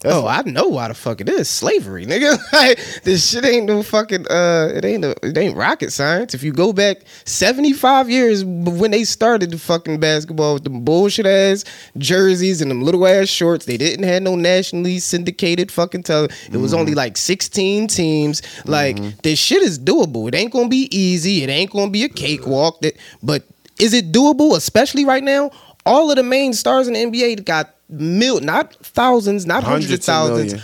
That's- Oh, I know why the fuck it is slavery, nigga. like, this shit ain't no fucking. Uh, it ain't. A, it ain't rocket science. If you go back seventy five years when they started the fucking basketball with them bullshit ass jerseys and them little ass shorts, they didn't have no nationally syndicated fucking tele. It was only like sixteen teams. Like this shit is doable. It ain't gonna be easy. It ain't gonna be a cakewalk. That, but is it doable? Especially right now, all of the main stars in the NBA got mil, not thousands, not hundreds, Hundreds of thousands,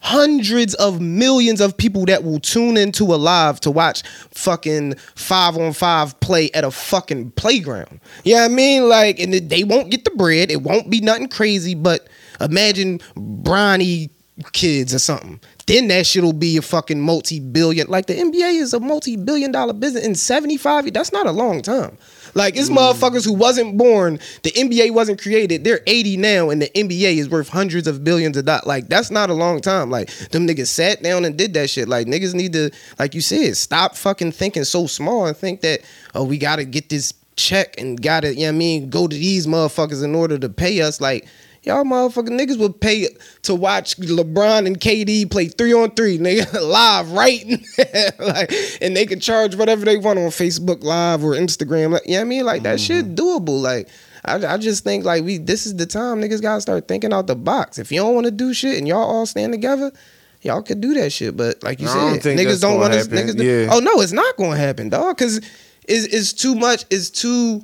hundreds of millions of people that will tune into a live to watch fucking five on five play at a fucking playground. You know what I mean? Like, and they won't get the bread. It won't be nothing crazy, but imagine Bronny kids or something. Then that shit'll be a fucking multi-billion. Like the NBA is a multi-billion dollar business in 75 that's not a long time. Like it's mm. motherfuckers who wasn't born, the NBA wasn't created. They're 80 now and the NBA is worth hundreds of billions of dollars. Like that's not a long time. Like them niggas sat down and did that shit. Like niggas need to like you said, stop fucking thinking so small and think that oh we got to get this check and got to, you know what I mean, go to these motherfuckers in order to pay us like Y'all motherfucking niggas would pay to watch LeBron and KD play three on three, nigga, live, right? like, and they can charge whatever they want on Facebook Live or Instagram. Like, you know what I mean? Like that shit mm-hmm. doable. Like, I, I just think like we this is the time niggas gotta start thinking out the box. If you don't want to do shit and y'all all stand together, y'all could do that shit. But like you I don't said, niggas don't want to. happen. Niggas, do- oh no, it's not gonna happen, dog. Because it's, it's too much. It's too.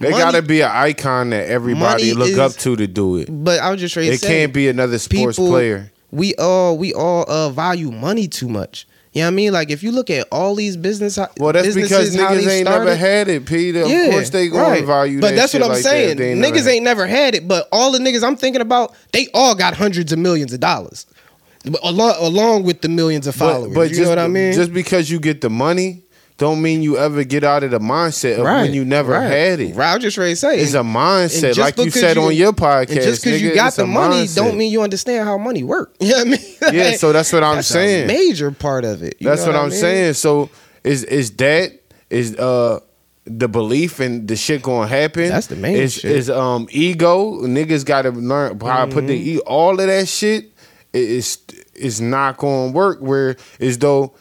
They money- gotta be an icon that everybody look is- up to to do it. But I was just ready to It say, can't be another sports people- player. We all we all uh value money too much. You know what I mean? Like if you look at all these business Well, that's because niggas ain't started, never had it, Peter. Of course they gonna right. value But that that's what I'm like saying. never Niggas had ain't never had it, but all the niggas I'm thinking about, they all got hundreds of millions of dollars. Along, along with the millions of followers. But, but you just, know what I mean? just because you get the money, don't mean you ever get out of the mindset of right. when you never right. had it. Right, I was just ready to say. It's a mindset, just like you said you- on your podcast. And just because you got the money mindset. don't mean you understand how money work. You know what I mean? Yeah, so that's what I'm That's a saying. major part of it. You That's know what, I I'm mean? saying. So is is that is uh the belief and the shit gonna happen? That's the main is, shit. Mm-hmm. Is um ego niggas got to learn how to put the e all of that shit i- is is not gonna work. Where as though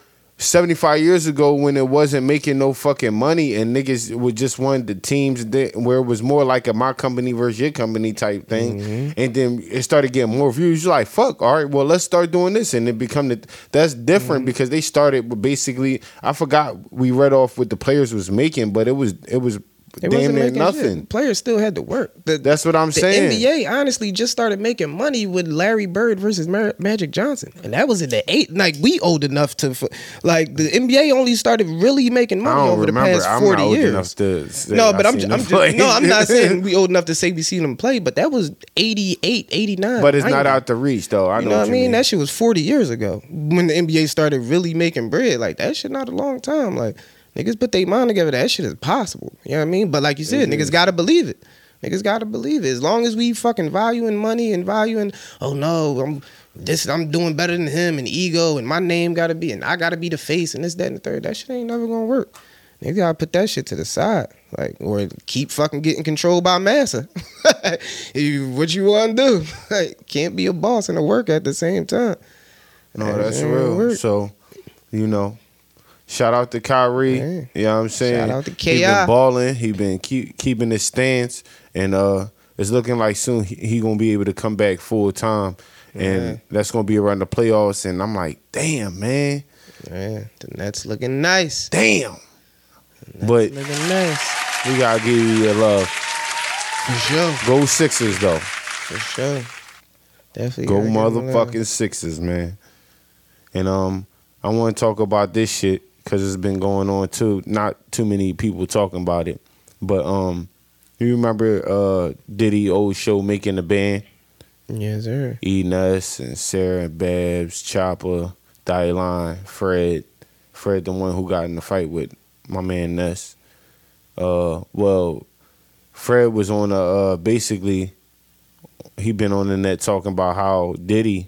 75 years ago when it wasn't making no fucking money and niggas would just want the teams that, where it was more like a my company versus your company type thing. Mm-hmm. And then it started getting more views. You're like, fuck, all right, well, let's start doing this. And it become the that's different Mm-hmm. because they started with basically I forgot we read off what the players was making, but it was it was They damn wasn't near making nothing. shit. Players still had to work. The, That's what I'm saying. the saying. NBA honestly just started making money with Larry Bird versus Mar- Magic Johnson, and that was in the eight. Like we old enough to, like the NBA only started really making money over the remember. past I'm forty not years. enough to say no, but I'm, I'm just, no, I'm not saying we old enough to say we seen them play, but that was 88, 89. but it's not 90. out the reach though. I You know, know what what I mean? mean. That shit was 40 years ago when the NBA started really making bread. Like that shit not a long time. Like niggas put their mind together. That shit is possible. You know what I mean? But like you said, mm-hmm. niggas gotta believe it. Niggas gotta believe it. As long as we fucking valuing money and valuing, oh no, I'm this I'm doing better than him and ego and my name gotta be and I gotta be the face and this, that, and the third. That shit ain't never gonna work. Niggas gotta put that shit to the side. Like, or keep fucking getting controlled by massa. What you wanna do? Like, can't be a boss and a work at the same time. No, That that's real. So, you know, shout out to Kyrie. Yeah. You know what I'm saying? Shout out to He KI. been balling. He been keep, keeping his stance, and uh, it's looking like soon he, he gonna be able to come back full time, and that's gonna be around the playoffs. And I'm like, damn, man, Man, the Nets looking nice. damn. But Looking nice. we gotta give you your love. For sure. Go Sixers though. For sure. Definitely. Go gotta give 'em love. motherfucking Sixers, man. And um, I want to talk about this shit because it's been going on too. Not too many people talking about it, but um, you remember uh Diddy old show making the band? Yes, sir. E Ness and Sarah and Babs, Chopper, Dylan, Fred, Fred, the one who got in the fight with my man Ness. Uh, well, Fred was on a uh, basically. He been on the net talking about how Diddy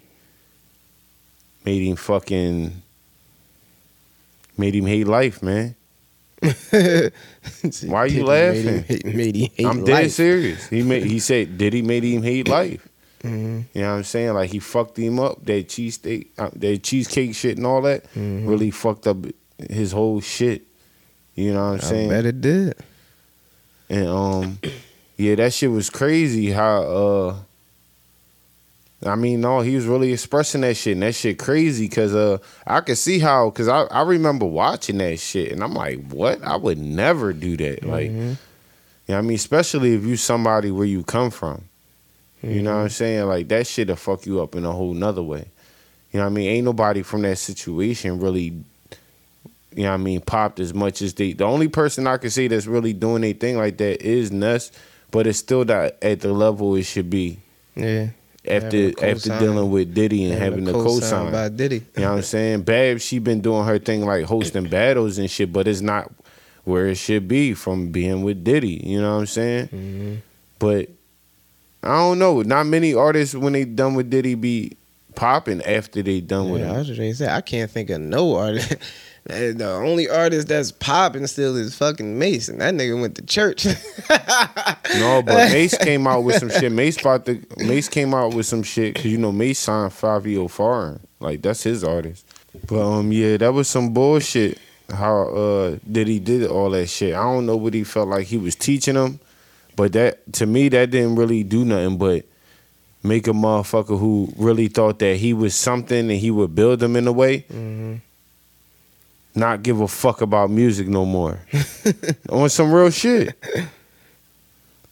made him fucking made him hate life, man. Why you Made laughing? Made him, made him hate I'm dead life. serious. He made he said Diddy made him hate life. Mhm. You know what I'm saying? Like he fucked him up. That cheesesteak, uh, that cheesecake shit and all that Mhm. really fucked up his whole shit. You know what I'm I saying? bet it did. And um, yeah, that shit was crazy. How uh, I mean, no, he was really expressing that shit, and that shit crazy. Cause uh, I could see how, cause I I remember watching that shit, and I'm like, what? I would never do that. Like, you know I mean? Especially if you somebody where you come from. You know what I'm saying? Like that shit'll fuck you up in a whole nother way. You know what I mean? Ain't nobody from that situation really, you know what I mean, popped as much as they. The only person I can say that's really doing anything like that is Ness, but it's still not at the level it should be Yeah. After after dealing with Diddy and having, a the cosign by Diddy. You know what I'm saying? Babs, she been doing her thing like hosting battles and shit, but it's not where it should be from being with Diddy. You know what I'm saying? Mhm. But I don't know. Not many artists when they done with Diddy be popping after they done with Yeah, I him. was just gonna say I can't think of no artist. the only artist that's popping still is fucking Mase, and that nigga went to church. No, but Mase came out with some shit. Mase about to Mase came out with some shit because you know Mase signed Five Yo Foreign. Like that's his artist. But um yeah, that was some bullshit. How uh did he did all that shit. I don't know what he felt like he was teaching him, but that to me that didn't really do nothing but make a motherfucker who really thought that he was something and he would build him in a way. Not give a fuck about music no more. On some real shit.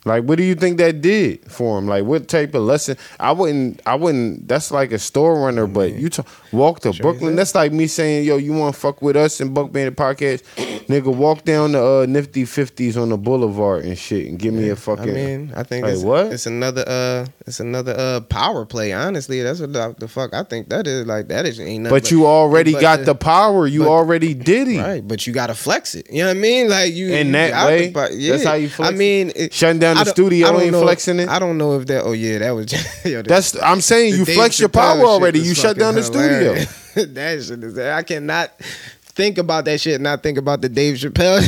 Like, what do you think that did for him? Like, what type of lesson? I wouldn't. I wouldn't. That's like a store runner. But you t- walk to Brooklyn. That's like me saying, "Yo, you want to fuck with us in Buck Bandit Podcast, nigga? Walk down the uh, Nifty Fifties on the Boulevard and shit, and give me a fucking." I mean, I think Like, it's, what? it's another uh it's another uh power play, honestly. That's what the, the fuck I think that is like that is ain't nothing but you already but got the power. You but- already did it. Right, but you gotta flex it. You know what I mean? Like you In that out the way? That's how you flex I mean, it, Shutting down the I don't- studio I ain't know- flexing it? I don't know if that. Oh yeah, that was. yo, the- That's. I'm saying you flex your power already. You shut down the studio. that shit is. I cannot think about that shit. and Not think about the Dave Chappelle.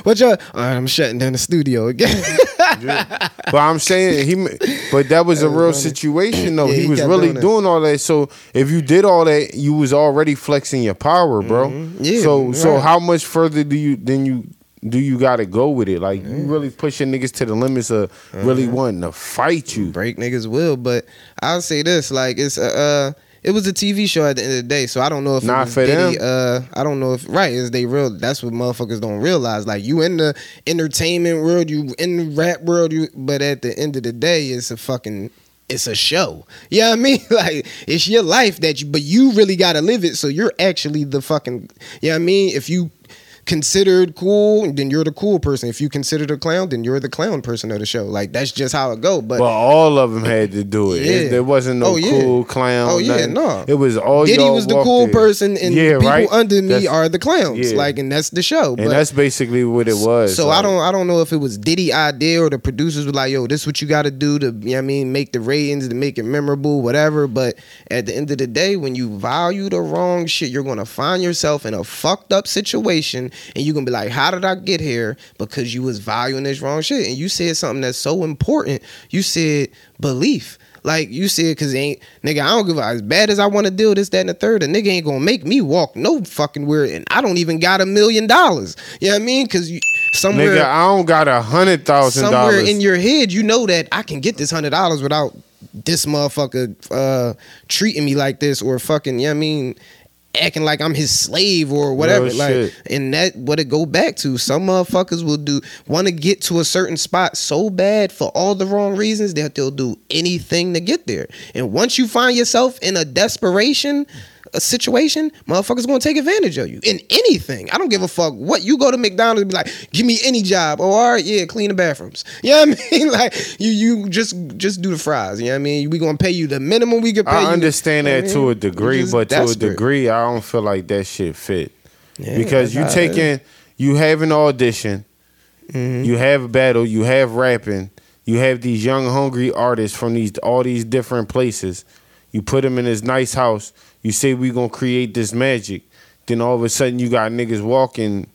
what you? All right, I'm shutting down the studio again. but I'm saying he, but that was a real situation though. Yeah, he, he was really doing doing all that. So if you did all that, you was already flexing your power, bro. Mm-hmm. Yeah, So so how much further do you then you do you got to go with it? Like you really pushing niggas to the limits of really Uh-huh. wanting to fight you. break niggas will. But I'll say this: like it's a, uh, it was a TV show at the end of the day. So I don't know if Not it was for Diddy, them. Uh, I don't know if right is they real. That's what motherfuckers don't realize. Like you in the entertainment world, you in the rap world, you. But at the end of the day, it's a fucking. It's a show. You know what I mean? Like it's your life that you but you really gotta live it. So you're actually the fucking you know what I mean? If you considered cool, then you're the cool person. If you considered a clown, then you're the clown person of the show. Like that's just how it go. But But all of them had to do it. It- Yeah. there wasn't no Oh, yeah. cool clown. Oh, yeah, no. It was all Diddy was the cool there. person, and yeah, people right? under me That's- are the clowns. yeah. Like, and that's the show. and But- that's basically what it was. so like- I don't I don't know if it was Diddy idea or the producers were like, yo, this is what you got to do to, you know what I mean, make the ratings to make it memorable, whatever. But at the end of the day, when you value the wrong shit, you're gonna find yourself in a fucked up situation, and you're gonna be like, how did I get here? Because you was valuing this wrong shit, and you said something that's so important. You said belief. Like you said, cause ain't nigga, I don't give a as bad as I want to deal this, that, and the third. A nigga ain't gonna make me walk no fucking where, and I don't even got a million dollars. You know what I mean? Cause you somewhere Nigga, I don't got a hundred thousand dollars. somewhere in your head, you know that I can get this hundred dollars without this motherfucker uh, treating me like this or fucking, you know what I mean, acting like I'm his slave or whatever. Real like, shit. and that what it go back to. Some motherfuckers will do want to get to a certain spot so bad for all the wrong reasons that they'll do anything to get there. And once you find yourself in a desperation. A situation, motherfuckers gonna take advantage of you in anything. I don't give a fuck what you go to McDonald's and be like, give me any job. Oh, all right, yeah, clean the bathrooms. You know what I mean? Like you, you just just do the fries. You know what I mean? We gonna pay you the minimum we could pay. I understand you know that what I to a degree, but to a degree, I don't feel like that shit fit. Yeah, because you that's how it taking, you have an audition, Mm-hmm. you have a battle, you have rapping, you have these young hungry artists from these all these different places. You put them in this nice house. You say we gonna create this magic. Then all of a sudden you got niggas walking,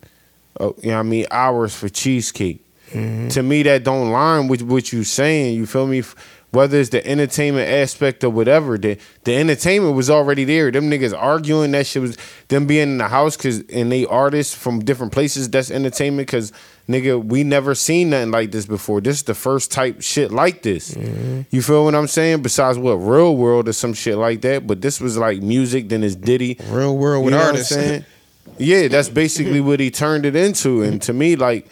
uh, you know what I mean, hours for cheesecake. Mm-hmm. To me, that don't line with what you saying. You feel me? Whether it's the entertainment aspect or whatever, the the entertainment was already there. Them niggas arguing that shit was them being in the house because and they artists from different places. That's entertainment because nigga, we never seen nothing like this before. This is the first type shit like this. Mm-hmm. You feel what I'm saying? Besides what real world or some shit like that, but this was like music. Then it's Diddy. Real world with You know what I'm artists. saying? Yeah, that's basically what he turned it into. And to me, like,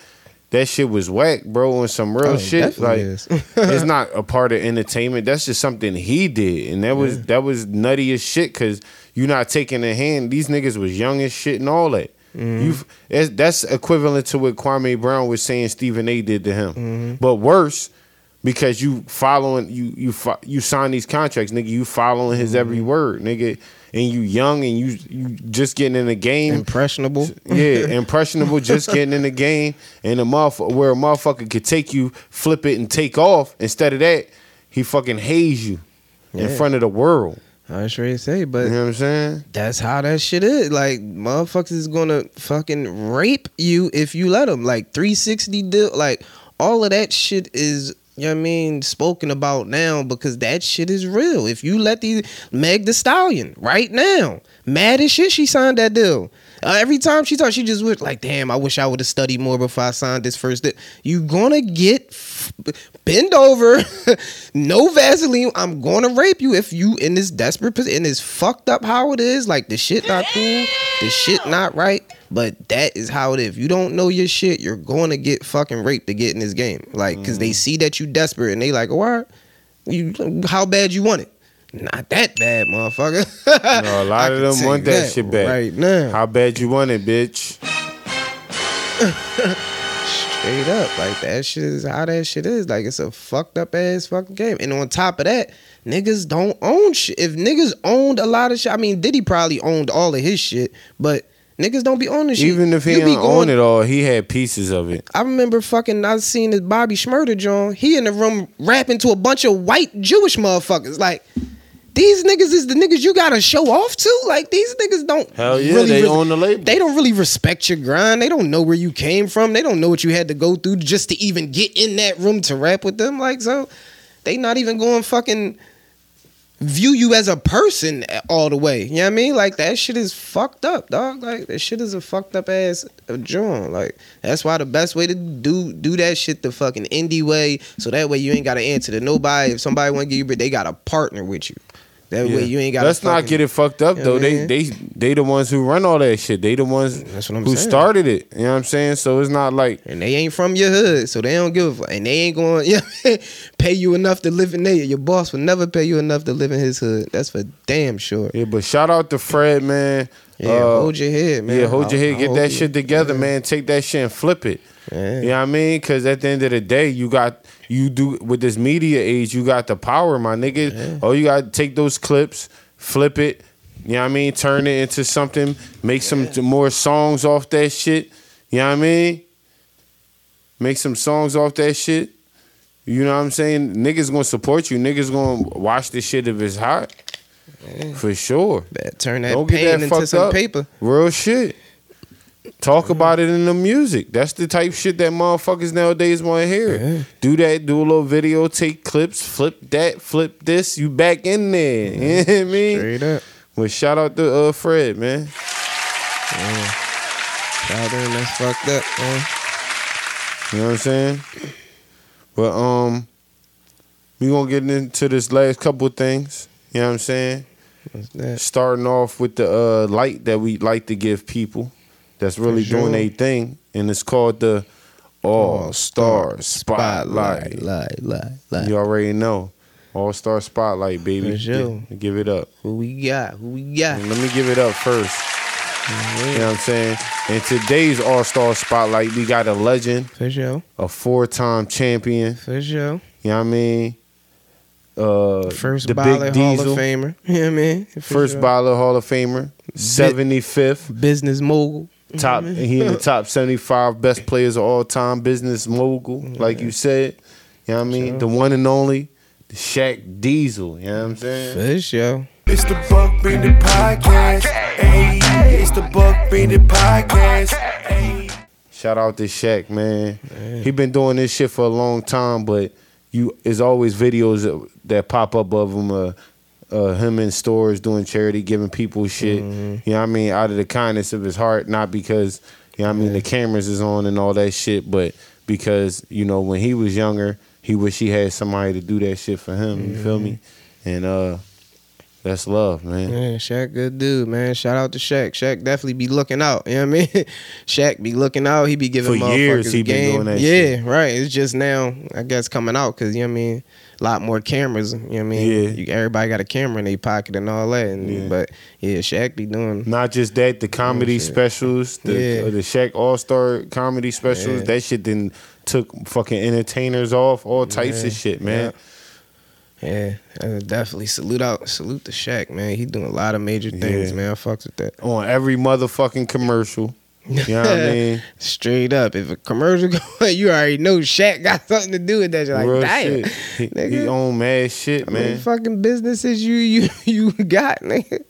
that shit was whack, bro, and some real Oh, shit. Like it's not a part of entertainment. That's just something he did. And that was that was nutty as shit because you're not taking a hand. These niggas was young as shit and all that. Mm-hmm. You've that's, equivalent to what Kwame Brown was saying Stephen A did to him. Mm-hmm. But worse, because you following you you you sign these contracts, nigga. You following his every Mm-hmm. word, nigga. And you young and you you just getting in the game. Impressionable. Yeah, impressionable, just getting in the game, and a motherfucker where a motherfucker could take you, flip it, and take off. Instead of that, he fucking haze you in front of the world. I was ready to say, but You know what I'm saying? that's how that shit is. Like motherfuckers is gonna fucking rape you if you let them. Like 360 deal, like all of that shit is. You know what I mean? Spoken about now because that shit is real. If you let these Meg the Stallion right now, mad as shit, she signed that deal. Uh, every time she talks, she just wish like, damn, I wish I would have studied more before I signed this first. Deal. You gonna get f- bend over, no Vaseline. I'm gonna rape you if you in this desperate position. And it's fucked up how it is. Like the shit not cool, the shit not right. But that is how it is. If you don't know your shit, you're to get fucking raped to get in this game. Like, cause they see that you desperate and they like, oh, all right, you, how bad you want it? Not that bad, motherfucker. No, a lot of them want you that, shit back. right now. How bad you want it, bitch? Straight up, like that shit is how that shit is. Like it's a fucked up ass fucking game. And on top of that, niggas don't own shit. If niggas owned a lot of shit, I mean, Diddy probably owned all of his shit, but niggas don't be owning shit. Even if he be didn't own it all, he had pieces of it. I remember fucking I seen this Bobby Shmurda John. He in the room rapping to a bunch of white Jewish motherfuckers. Like these niggas is the niggas you gotta show off to. Like these niggas don't Hell yeah, they res- own the label. They don't really respect your grind. They don't know where you came from. They don't know what you had to go through just to even get in that room to rap with them. Like so, they not even going fucking view you as a person all the way. You know what I mean? Like that shit is fucked up, dog. Like that shit is a fucked up ass joint. Like that's why the best way to do do that shit the fucking indie way, so that way you ain't gotta answer to nobody. If somebody want to give you, but they gotta partner with you. That way you ain't gotta. Let's not get it fucked up You know though. They they they the ones who run all that shit. They the ones That's what I'm who saying. started it. You know what I'm saying? So it's not like And they ain't from your hood, so they don't give a fuck. And they ain't going to pay you enough to live in there. Your boss will never pay you enough to live in his hood. That's for damn sure. yeah. But shout out to Fred, man. Yeah, Uh, hold your head, man. Yeah, hold your head, I get that you- shit together, man. Take that shit and flip it. Yeah. You know what I mean? Because at the end of the day, you got you do with this media age, you got the power, my nigga. Oh, you got to take those clips, flip it. You know what I mean? Turn it into something. Make some more songs off that shit. You know what I mean? Make some songs off that shit. You know what I'm saying? Niggas gonna support you. Niggas gonna watch this shit if it's hot. For sure. Bet turn that Don't get pain that into some up. paper. Real shit. Talk about it in the music. That's the type shit that motherfuckers nowadays want to hear. Do that, do a little video, take clips, flip that, flip this. You back in there. You know what I mean? Straight up. Well, shout out to uh, Fred, man. Yeah. Out there, that's fucked up, man. You know what I'm saying? But um, we gonna get into this last couple of things. You know what I'm saying? What's that? Starting off with the uh, light that we like to give people. That's really sure. doing a thing, and it's called the All Star Spotlight. Light, light, light. You already know. All Star Spotlight, baby. For sure. Gi- Give it up. Who we got? Who we got? Let me give it up first. You know what I'm saying? In today's All Star Spotlight, we got a legend, For sure. a four time champion. For sure. You know what I mean? Uh, First the Big Hall Diesel, of Famer. You know what I mean? For first sure. ballot Hall of Famer, 75th business mogul. Top. He in the top 75 best players of all time, business mogul, like you said. You know what I mean? The one and only, the Shaq Diesel. You know what I'm saying? For sure. It's the Buck Bandit Podcast. Hey, it's the Buck Bandit Podcast. Ayy. Shout out to Shaq, man. He been doing this shit for a long time, but you it's always videos that, that pop up of him, uh, uh, him in stores doing charity, giving people shit. You know what I mean? Out of the kindness of his heart, not because you know what I mean the cameras is on and all that shit, but because you know when he was younger, he wish he had somebody to do that shit for him. You feel me? And uh, that's love, man. Yeah, Shaq, good dude, man. Shout out to Shaq. Shaq definitely be looking out. You know what I mean? Shaq be looking out. He be giving For years motherfuckers he been doing that yeah, shit. right. It's just now, I guess, coming out because you know what I mean. A lot more cameras. You know what I mean? Yeah. You, everybody got a camera in their pocket and all that. And, Yeah. But yeah, Shaq be doing. Not just that, the oh, comedy specials, the Yeah. the Shaq All Star comedy specials, Yeah. that shit then took fucking entertainers off, all types of shit, man. Yeah, definitely salute out, salute the Shaq, man. He doing a lot of major things, man. I fucks with that. On every motherfucking commercial. You know what I mean? Straight up, if a commercial go, you already know Shaq got something to do with that. You're like, Real damn, shit. He, nigga. he own mad shit, How many man. fucking businesses you you you got, nigga?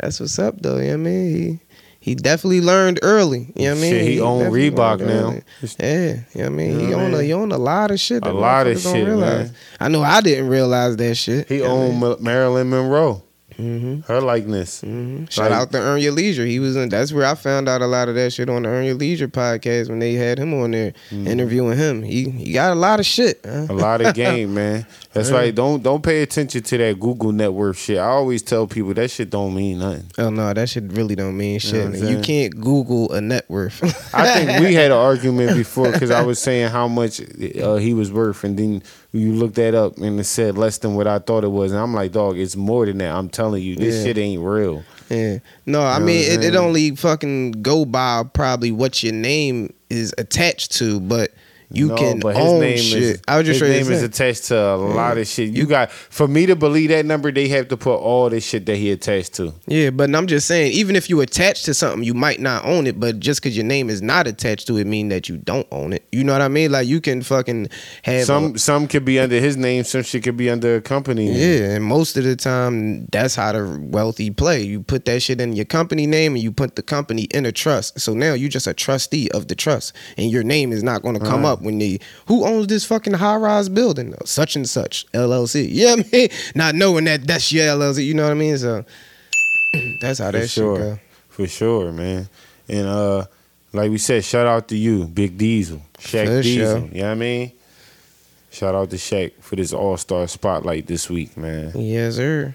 That's what's up, though. You know what I mean? He he definitely learned early. You know what I mean? Shit, he own Reebok now. Yeah, you know what I mean? You know he own a he own a lot of shit. A lot of shit, man. I know I didn't realize that shit. He You know owned Marilyn Monroe. Mhm. Her likeness. Mhm. Shout Like- out to Earn Your Leisure. He was in. That's where I found out a lot of that shit on the Earn Your Leisure podcast when they had him on there interviewing him. He he got a lot of shit. huh? Mm-hmm. A lot of game, man. That's right. Don't don't pay attention to that Google net worth shit. I always tell people that shit don't mean nothing. Oh no, that shit really don't mean shit. what I'm man. saying? you can't Google a net worth. I think we had an argument before because I was saying how much uh, he was worth, and then you looked that up and it said less than what I thought it was, and I'm like, dog, it's more than that. I'm telling you, this Yeah. shit ain't real. Yeah. No, I You know mean it, it only fucking go by probably what your name is attached to, but You No, can but his own name shit. is I was just his name is attached to a lot of shit. You got for me to believe that number, they have to put all this shit that he attached to. Yeah, but I'm just saying, even if you attach to something, you might not own it. But just because your name is not attached to it, mean that you don't own it. You know what I mean? Like you can fucking have Some a- some could be under his name, some shit could be under a company. name. yeah, and most of the time, that's how the wealthy play. You put that shit in your company name, and you put the company in a trust. So now you're just a trustee of the trust, and your name is not going to come Right. up when they who owns this fucking high rise building, such and such LLC. Yeah, I mean, not knowing that that's your LLC. You know what I mean? So that's how for that sure, shit go. for sure, man. And uh, like we said, shout out to you, Big Diesel, Shaq For Diesel. sure. You know what I mean? Shout out to Shaq for this All Star spotlight this week, man. Yes, sir.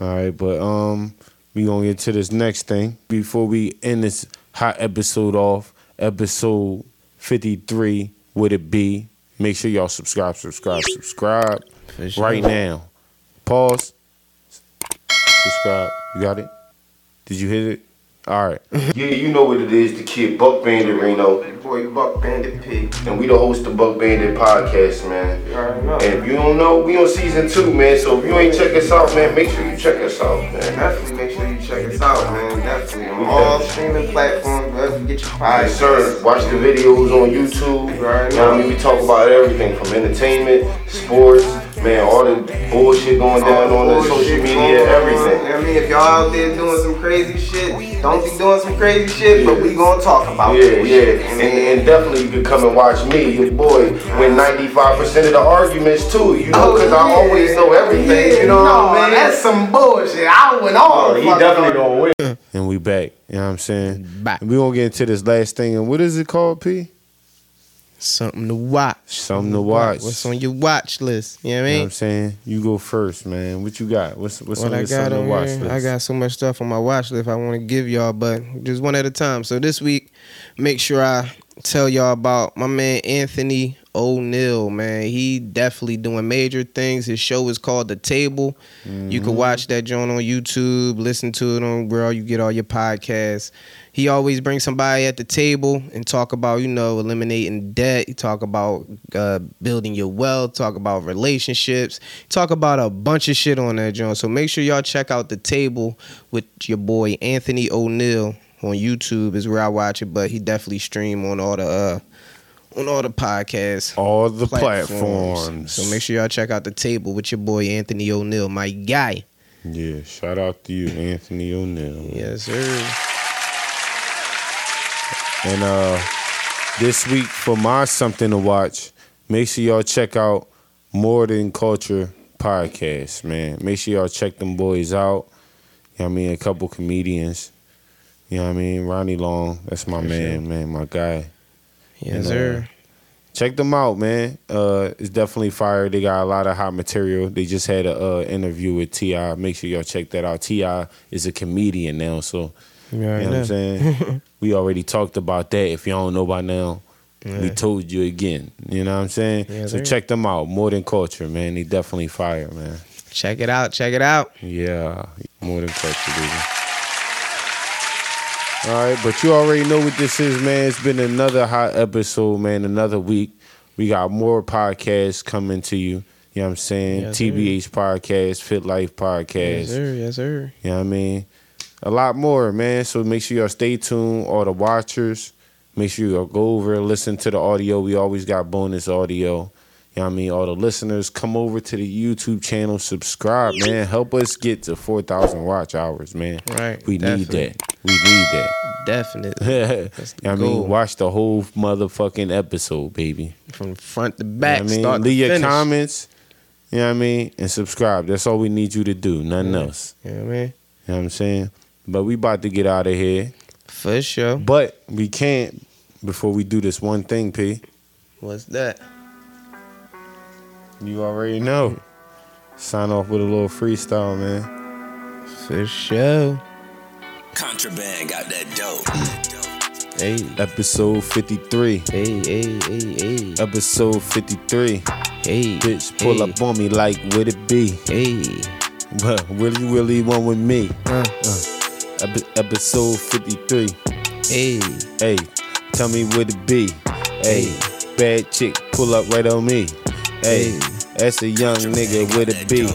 All right, but um, we gonna get to this next thing before we end this hot episode off. Episode fifty three, would it be? Make sure y'all subscribe, subscribe, subscribe sure. right now. Pause. Subscribe. You got it? Did you hit it? All right. yeah, you know what it is. The kid Buck Bandit Reno, Boy, Buck Bandit Pig. and we the host of Buck Bandit podcast, man. You already. And if you don't know, we on season two, man. So if you ain't check us out, man, make sure you check us out, man. Definitely make sure you check us out, man. Definitely on all streaming platforms, wherever you get your Yes, sir. Watch the videos on YouTube. You Right know what I mean? We talk about everything from entertainment, sports, man, all the bullshit going down on the social media, on. everything. I mean, if y'all out there doing some crazy shit, don't be doing some crazy shit, but we gonna talk about Yeah, that yeah. shit. And, and definitely you can come and watch me, your boy, win 95% of the arguments too. You know, oh, because I yeah. always know everything. Yeah, you know no, what I mean? That's some bullshit. I went all Oh, the he definitely arguments. gonna win. And we back. You know what I'm saying? Back. We gonna get into this last thing. And what is it called, P? Something to watch. Something to watch. What's on your watch list? You know what I You know what mean? I'm saying? You go first, man. What you got? What's what's what on I your got on watch list? I got so much stuff on my watch list I want to give y'all, but just one at a time. So this week, make sure I tell y'all about my man Anthony O'Neal. Man, he definitely doing major things. His show is called The Table. You Mm-hmm. can watch that joint on YouTube, listen to it on where you get all your podcasts. He always brings somebody at the table and talk about, you know, eliminating debt. He talk about uh, building your wealth. Talk about relationships. Talk about a bunch of shit on that joint. So make sure y'all check out the table with your boy Anthony O'Neal on YouTube is where I watch it, but he definitely stream on all the uh, on all the podcasts. All the platforms. So make sure y'all check out the table with your boy Anthony O'Neal, my guy. Yeah, shout out to you, Anthony O'Neal. Yes, sir. And uh this week for my something to watch, make sure y'all check out More Than Culture podcast, man. Make sure y'all check them boys out. You know what I mean? A couple comedians. You know what I mean? Ronnie Long, that's my man, man, my guy. Yes, And, uh, sir. Check them out, man. Uh, it's definitely fire. They got a lot of hot material. They just had a uh, interview with Ti. Make sure y'all check that out. T.I. is a comedian now, so You you know what I'm saying. we already talked about that. If y'all don't know by now, we told you again. You know what I'm saying. Yeah, so check them out. More than culture, man. They definitely fire, man. Check it out. Check it out. Yeah, more than culture, baby. All right, but you already know what this is, man. It's been another hot episode, man. Another week. We got more podcasts coming to you. You know what I'm saying? Yes, sir. TBH podcast, Fit Life podcast. Yes, sir. Yes, sir. You know what I mean? A lot more, man. So make sure y'all stay tuned, all the watchers. Make sure y'all go over and listen to the audio. We always got bonus audio. You know what I mean? All the listeners, come over to the YouTube channel, subscribe, man. Help us get to 4,000 watch hours, man. Right. We need that. We need that. Definitely. you know what I mean? Watch the whole motherfucking episode, baby. From front to You know back. I mean? Start Leave your comments, you know what I mean? And subscribe. That's all we need you to do. Nothing else. You know what I mean? You know what I'm saying? But we about to get out of here. For sure. But we can't before we do this one thing, P. What's that? You already know. Sign off with a little freestyle, man. For sure. Contraband got that dope. Hey. Episode 53. Hey, hey, hey, hey. Episode 53. Hey. Bitch, pull hey, up on me like, would it be? Hey. What really, really want with me? Uh, Epi- episode 53. hey. Hey, tell me would it be? Hey, Bad chick pull up right on me. Hey, that's a young nigga with a B.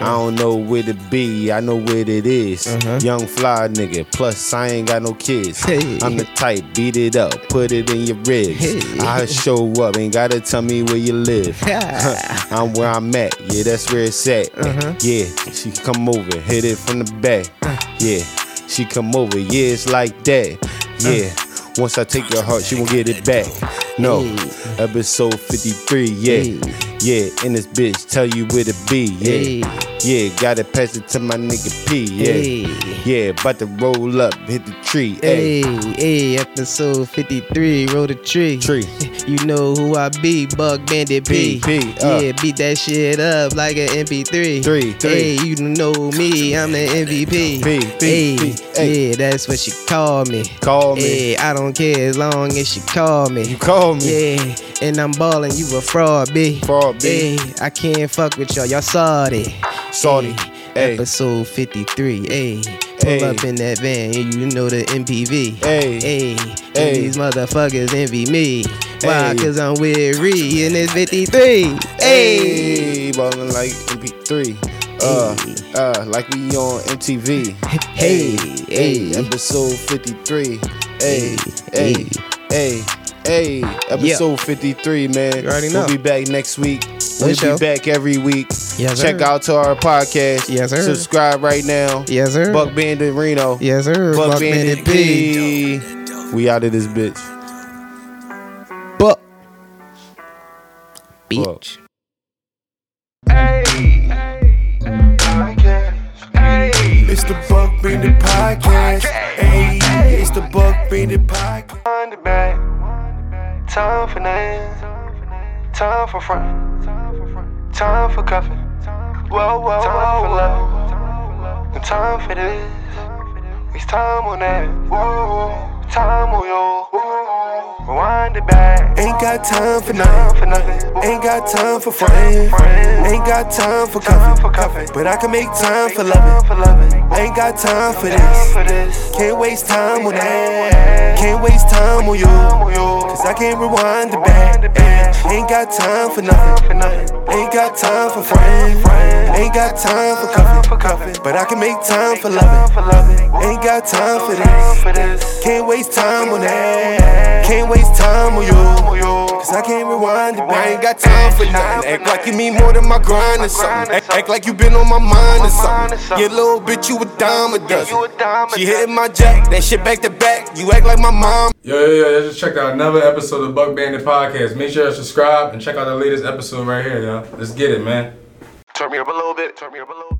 I don't know where to be, I know where it is. Uh-huh. Young fly nigga, plus I ain't got no kids. Hey. I'm the type, beat it up, put it in your ribs. Hey. I show up, ain't gotta tell me where you live. I'm where I'm at, yeah, that's where it's at. Uh-huh. Yeah, she come over, hit it from the back. Uh. Yeah, she come over, yeah, it's like that. Uh. Yeah, once I take your heart, she won't get it back. No, episode 53, yeah. Hey. Yeah, in this bitch, tell you where to be, yeah. Yeah, gotta pass it to my nigga P, yeah. Hey. Yeah, about to roll up, hit the tree, Hey, hey. hey, episode 53, roll the tree. Tree. You know who I be, Buck Bandit P. P, P, uh. Yeah, beat that shit up like an MP3. Three, three. Hey, you know me, I'm the MVP. P, P, hey, P, hey. yeah, that's what she call me. Call me. Hey, I don't care as long as she call me. You call me. Yeah, and I'm ballin', you a fraud, B. Fraud, Hey, I can't fuck with y'all, y'all salty. Salty. Episode 53, hey. Pull up in that van, and you know the MPV. Hey. Hey, Hey. and these motherfuckers envy me. Why? Cause I'm with Ree and it's 53. Hey. Ballin' like MP3. Uh, uh, like we on MTV. Hey, hey, hey. episode 53. Hey, Hey, hey, hey, hey, episode 53, man. You already know. We'll be back next week. We'll show. be back every week. Yes, Check sir. out to our podcast. Yes, sir. Subscribe right now. Yes, sir. Buck Bandit Reno. Yes, sir. Buck, Buck Bandit Bandit P. P. We out of this bitch. Buck. Buck. Beach. It's the Buck Bandit Podcast. Hey, it's the Buck Bandit Podcast. On the back. Time for names. Time for front. Time for cuffing. Whoa, whoa, time for love. And time for this. It's time on that. Whoa, time on yo. Rewind it back. Ain't got time for nothing. for nothing. Ain't got time for frontin'. Ain't got time for cuffin'. But I can make time for loving. Ain't got time for this. Can't waste time on that. Can't waste time on you. You. Cause I can't rewind it back. Ain't got time for nothing. Ain't got time for frontin'. Ain't got time for cuffin'. But I can make time for loving. Ain't got time for this. for this. Can't waste time on that. Can't waste time on you. Cause I can't rewind it. I ain't got time for nothing. Act like you mean more than my grind or something. Act, act like you been on my mind or something. Yeah, little bitch, you a dime a dozen. you a dime a She hitting my jack, that shit back to back. You act like my mom. Yo, yo, yo, just checked out another episode of Buck Bandit Podcast. Make sure to subscribe and check out the latest episode right here, y'all. Let's get it, man. Turn me up a little bit. Turn me up a little